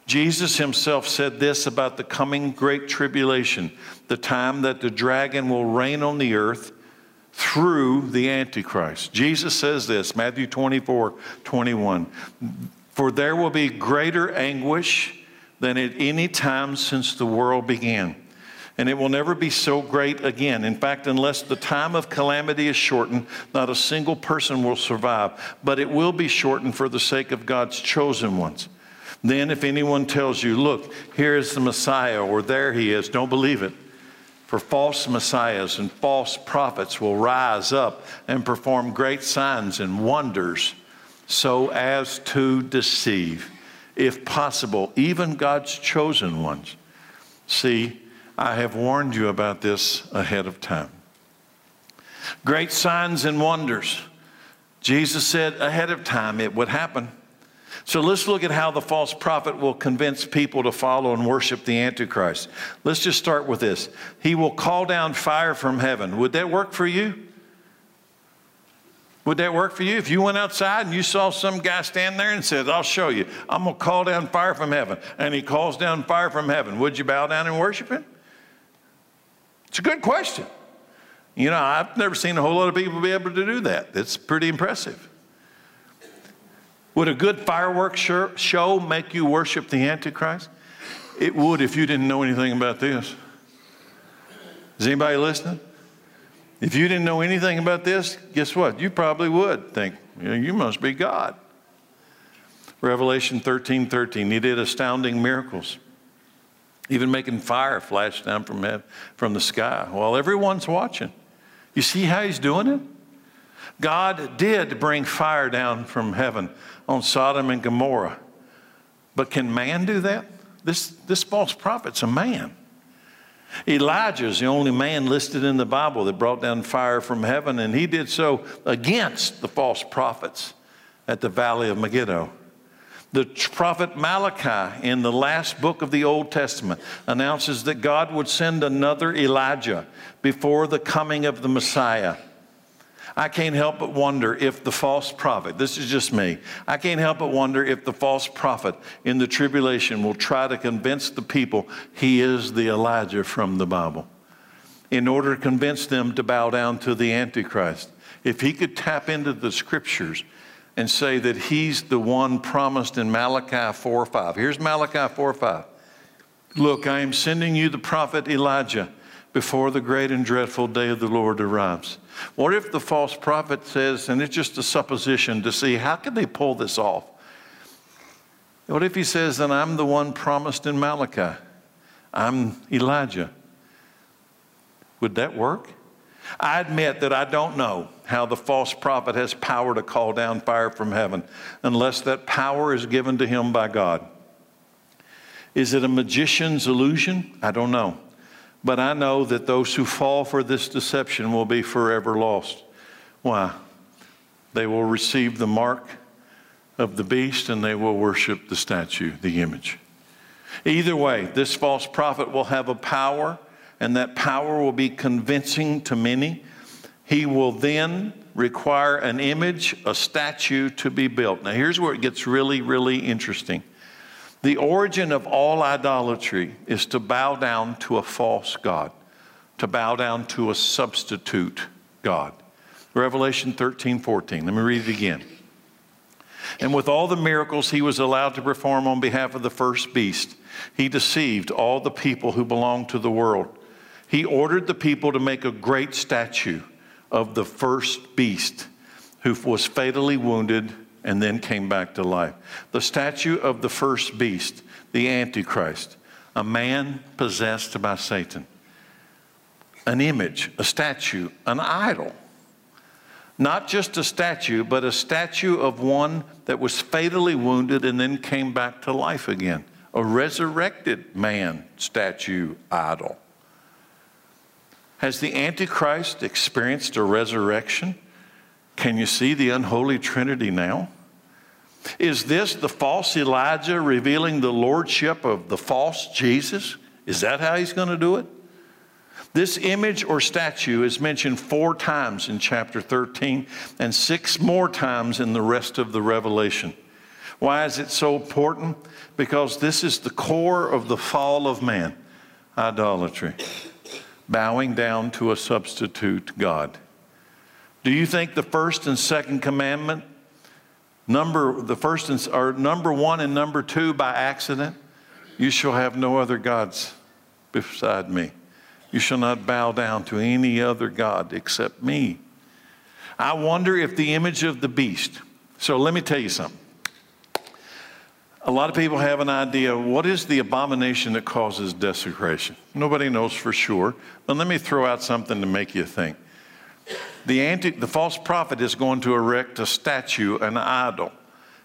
Jesus himself said this about the coming great tribulation, the time that the dragon will reign on the earth through the Antichrist. Jesus says this, Matthew 24, 21. For there will be greater anguish than at any time since the world began. And it will never be so great again. In fact, unless the time of calamity is shortened, not a single person will survive. But it will be shortened for the sake of God's chosen ones. Then, if anyone tells you, look, here is the Messiah, or there he is, don't believe it. For false messiahs and false prophets will rise up and perform great signs and wonders so as to deceive, if possible, even God's chosen ones. See, I have warned you about this ahead of time. Great signs and wonders. Jesus said ahead of time it would happen. So let's look at how the false prophet will convince people to follow and worship the Antichrist. Let's just start with this. He will call down fire from heaven. Would that work for you? Would that work for you? If you went outside and you saw some guy stand there and said, I'll show you, I'm going to call down fire from heaven, and he calls down fire from heaven, would you bow down and worship him? It's a good question. You know, I've never seen a whole lot of people be able to do that. It's pretty impressive. Would a good fireworks show make you worship the Antichrist? It would if you didn't know anything about this. Is anybody listening? If you didn't know anything about this, guess what? You probably would think, you, must be God. Revelation 13 13, he did astounding miracles, even making fire flash down from, heaven, from the sky while everyone's watching. You see how he's doing it? God did bring fire down from heaven on Sodom and Gomorrah. But can man do that? This, this false prophet's a man. Elijah is the only man listed in the Bible that brought down fire from heaven, and he did so against the false prophets at the valley of Megiddo. The prophet Malachi, in the last book of the Old Testament, announces that God would send another Elijah before the coming of the Messiah. I can't help but wonder if the false prophet, this is just me, I can't help but wonder if the false prophet in the tribulation will try to convince the people he is the Elijah from the Bible in order to convince them to bow down to the Antichrist. If he could tap into the scriptures and say that he's the one promised in Malachi 4 5. Here's Malachi 4 5. Look, I am sending you the prophet Elijah before the great and dreadful day of the Lord arrives. What if the false prophet says, and it's just a supposition to see how can they pull this off? What if he says, then I'm the one promised in Malachi? I'm Elijah. Would that work? I admit that I don't know how the false prophet has power to call down fire from heaven unless that power is given to him by God. Is it a magician's illusion? I don't know. But I know that those who fall for this deception will be forever lost. Why? They will receive the mark of the beast and they will worship the statue, the image. Either way, this false prophet will have a power, and that power will be convincing to many. He will then require an image, a statue to be built. Now, here's where it gets really, really interesting. The origin of all idolatry is to bow down to a false God, to bow down to a substitute God. Revelation 13, 14. Let me read it again. And with all the miracles he was allowed to perform on behalf of the first beast, he deceived all the people who belonged to the world. He ordered the people to make a great statue of the first beast who was fatally wounded and then came back to life. The statue of the first beast, the Antichrist, a man possessed by Satan, an image, a statue, an idol. Not just a statue, but a statue of one that was fatally wounded and then came back to life again. A resurrected man statue idol. Has the Antichrist experienced a resurrection? Can you see the unholy trinity now? Is this the false Elijah revealing the lordship of the false Jesus? Is that how he's going to do it? This image or statue is mentioned four times in chapter 13 and six more times in the rest of the Revelation. Why is it so important? Because this is the core of the fall of man idolatry, bowing down to a substitute God. Do you think the first and second commandment, number the first and, or number one and number two by accident? You shall have no other gods beside me. You shall not bow down to any other God except me. I wonder if the image of the beast. So let me tell you something. A lot of people have an idea what is the abomination that causes desecration? Nobody knows for sure. But let me throw out something to make you think. The, anti, the false prophet is going to erect a statue, an idol,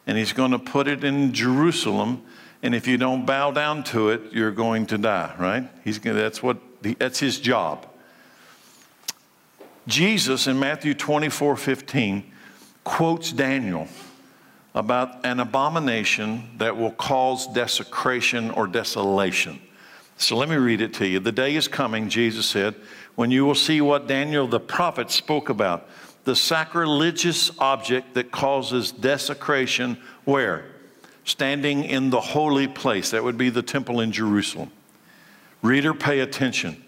and he's going to put it in Jerusalem. And if you don't bow down to it, you're going to die, right? He's that's, what, that's his job. Jesus in Matthew 24 15 quotes Daniel about an abomination that will cause desecration or desolation. So let me read it to you. The day is coming, Jesus said, when you will see what Daniel the prophet spoke about the sacrilegious object that causes desecration where? Standing in the holy place. That would be the temple in Jerusalem. Reader, pay attention.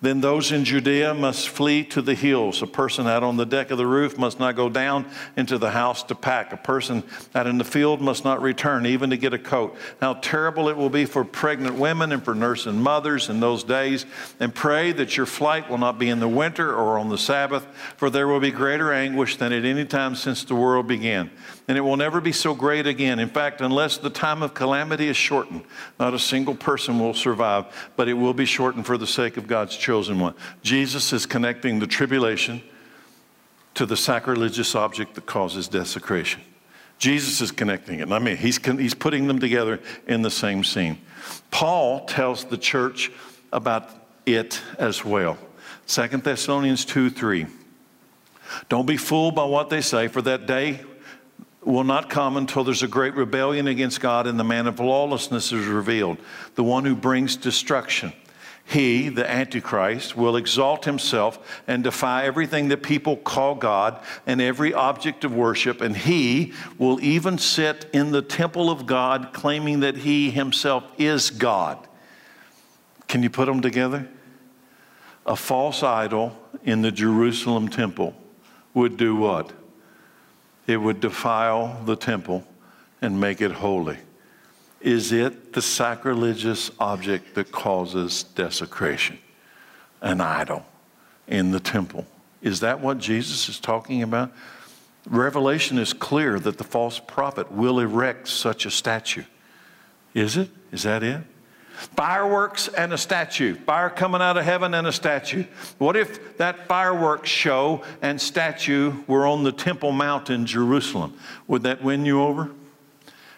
Then those in Judea must flee to the hills. A person out on the deck of the roof must not go down into the house to pack. A person out in the field must not return, even to get a coat. How terrible it will be for pregnant women and for nursing mothers in those days. And pray that your flight will not be in the winter or on the Sabbath, for there will be greater anguish than at any time since the world began. And it will never be so great again. In fact, unless the time of calamity is shortened, not a single person will survive, but it will be shortened for the sake of God's chosen one. Jesus is connecting the tribulation to the sacrilegious object that causes desecration. Jesus is connecting it. I mean, he's, he's putting them together in the same scene. Paul tells the church about it as well. 2 Thessalonians 2 3. Don't be fooled by what they say, for that day will not come until there's a great rebellion against God and the man of lawlessness is revealed, the one who brings destruction he, the Antichrist, will exalt himself and defy everything that people call God and every object of worship, and he will even sit in the temple of God claiming that he himself is God. Can you put them together? A false idol in the Jerusalem temple would do what? It would defile the temple and make it holy. Is it the sacrilegious object that causes desecration? An idol in the temple. Is that what Jesus is talking about? Revelation is clear that the false prophet will erect such a statue. Is it? Is that it? Fireworks and a statue. Fire coming out of heaven and a statue. What if that fireworks show and statue were on the Temple Mount in Jerusalem? Would that win you over?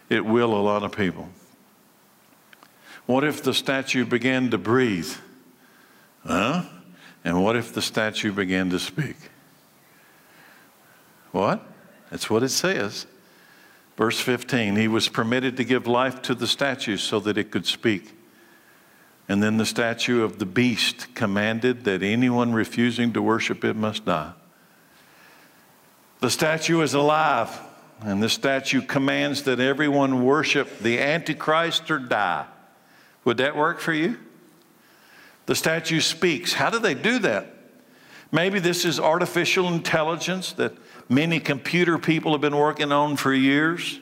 It will a lot of people. What if the statue began to breathe? Huh? And what if the statue began to speak? What? That's what it says. Verse 15 He was permitted to give life to the statue so that it could speak. And then the statue of the beast commanded that anyone refusing to worship it must die. The statue is alive. And the statue commands that everyone worship the Antichrist or die. Would that work for you? The statue speaks. How do they do that? Maybe this is artificial intelligence that many computer people have been working on for years.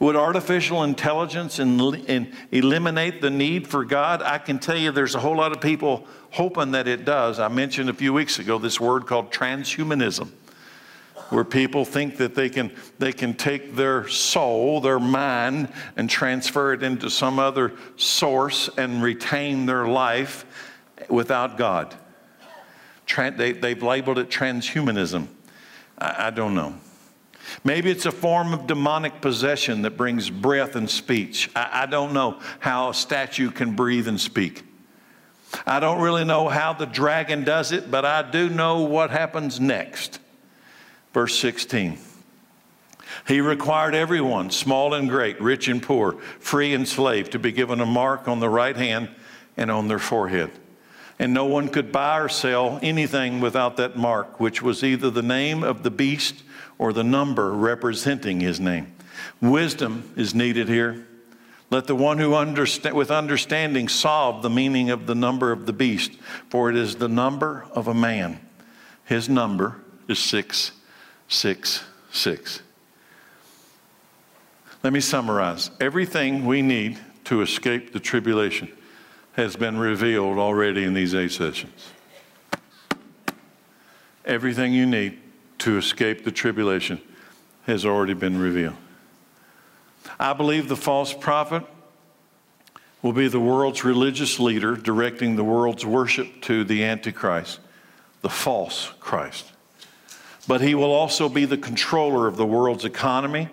Would artificial intelligence in, in eliminate the need for God? I can tell you there's a whole lot of people hoping that it does. I mentioned a few weeks ago this word called transhumanism where people think that they can, they can take their soul, their mind, and transfer it into some other source and retain their life without God. they, they've labeled it transhumanism. I, I don't know. Maybe it's a form of demonic possession that brings breath and speech. I, I don't know how a statue can breathe and speak. I don't really know how the dragon does it, but I do know what happens next. Verse 16. He required everyone, small and great, rich and poor, free and slave, to be given a mark on the right hand and on their forehead. And no one could buy or sell anything without that mark, which was either the name of the beast or the number representing his name. Wisdom is needed here. Let the one who understa- with understanding solve the meaning of the number of the beast, for it is the number of a man. His number is 666. Let me summarize. Everything we need to escape the tribulation has been revealed already in these eight sessions. Everything you need to escape the tribulation has already been revealed. I believe the false prophet will be the world's religious leader directing the world's worship to the Antichrist, the false Christ. But he will also be the controller of the world's economy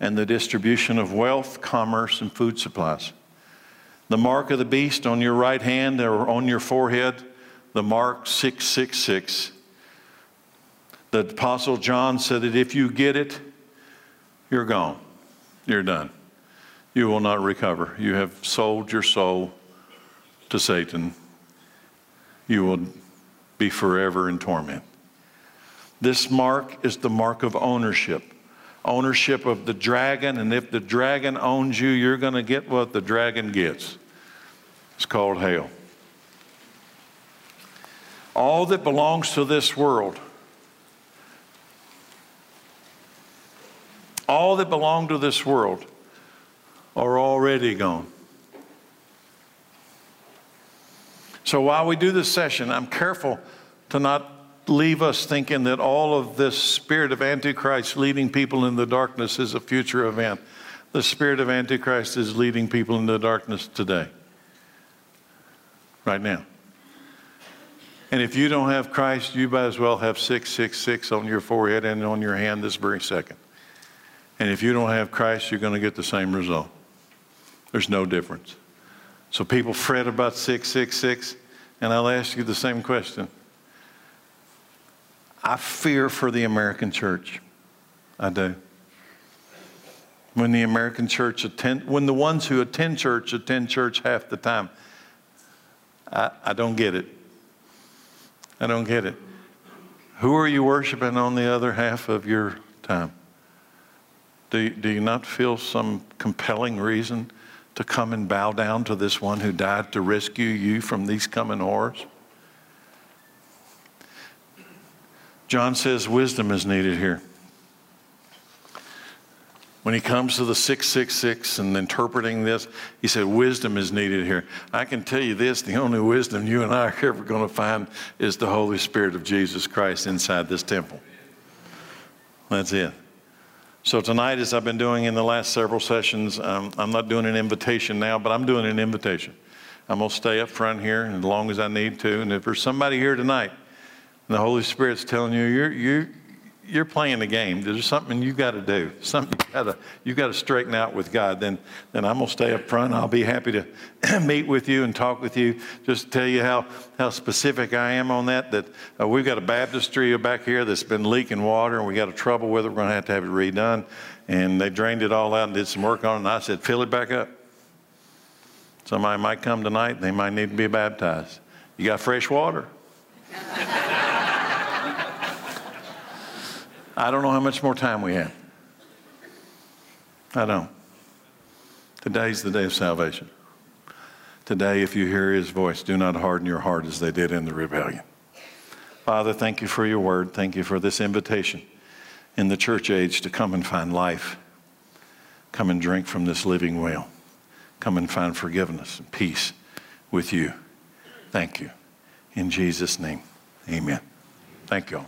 and the distribution of wealth, commerce, and food supplies. The mark of the beast on your right hand or on your forehead, the mark 666. The Apostle John said that if you get it, you're gone. You're done. You will not recover. You have sold your soul to Satan. You will be forever in torment. This mark is the mark of ownership ownership of the dragon, and if the dragon owns you, you're going to get what the dragon gets. It's called hell. All that belongs to this world all that belong to this world are already gone. So while we do this session, I'm careful to not leave us thinking that all of this spirit of Antichrist leading people in the darkness is a future event. The spirit of Antichrist is leading people in the darkness today, right now. And if you don't have Christ, you might as well have 666 on your forehead and on your hand this very second. And if you don't have Christ, you're going to get the same result. There's no difference. So people fret about 666, and I'll ask you the same question. I fear for the American church. I do. When the American church attend, when the ones who attend church attend church half the time, I, I don't get it. I don't get it. Who are you worshiping on the other half of your time? Do do you not feel some compelling reason to come and bow down to this one who died to rescue you from these coming horrors? John says wisdom is needed here. When he comes to the 666 and interpreting this, he said, Wisdom is needed here. I can tell you this the only wisdom you and I are ever going to find is the Holy Spirit of Jesus Christ inside this temple. That's it. So, tonight, as I've been doing in the last several sessions, um, I'm not doing an invitation now, but I'm doing an invitation. I'm going to stay up front here as long as I need to. And if there's somebody here tonight and the Holy Spirit's telling you, you're, you're, you're playing the game. There's something you got to do, something you got to you got to straighten out with God. Then then I'm gonna stay up front. I'll be happy to (clears throat) meet with you and talk with you. Just to tell you how how specific I am on that. That uh, we've got a baptistry back here that's been leaking water, and we got a trouble with it. We're gonna have to have it redone. And they drained it all out and did some work on it. And I said, fill it back up. Somebody might come tonight. They might need to be baptized. You got fresh water. (laughs) I don't know how much more time we have. I don't. Today's the day of salvation. Today, if you hear his voice, do not harden your heart as they did in the rebellion. Father, thank you for your word. Thank you for this invitation in the church age to come and find life. Come and drink from this living well. Come and find forgiveness and peace with you. Thank you. In Jesus' name, amen. Thank you all.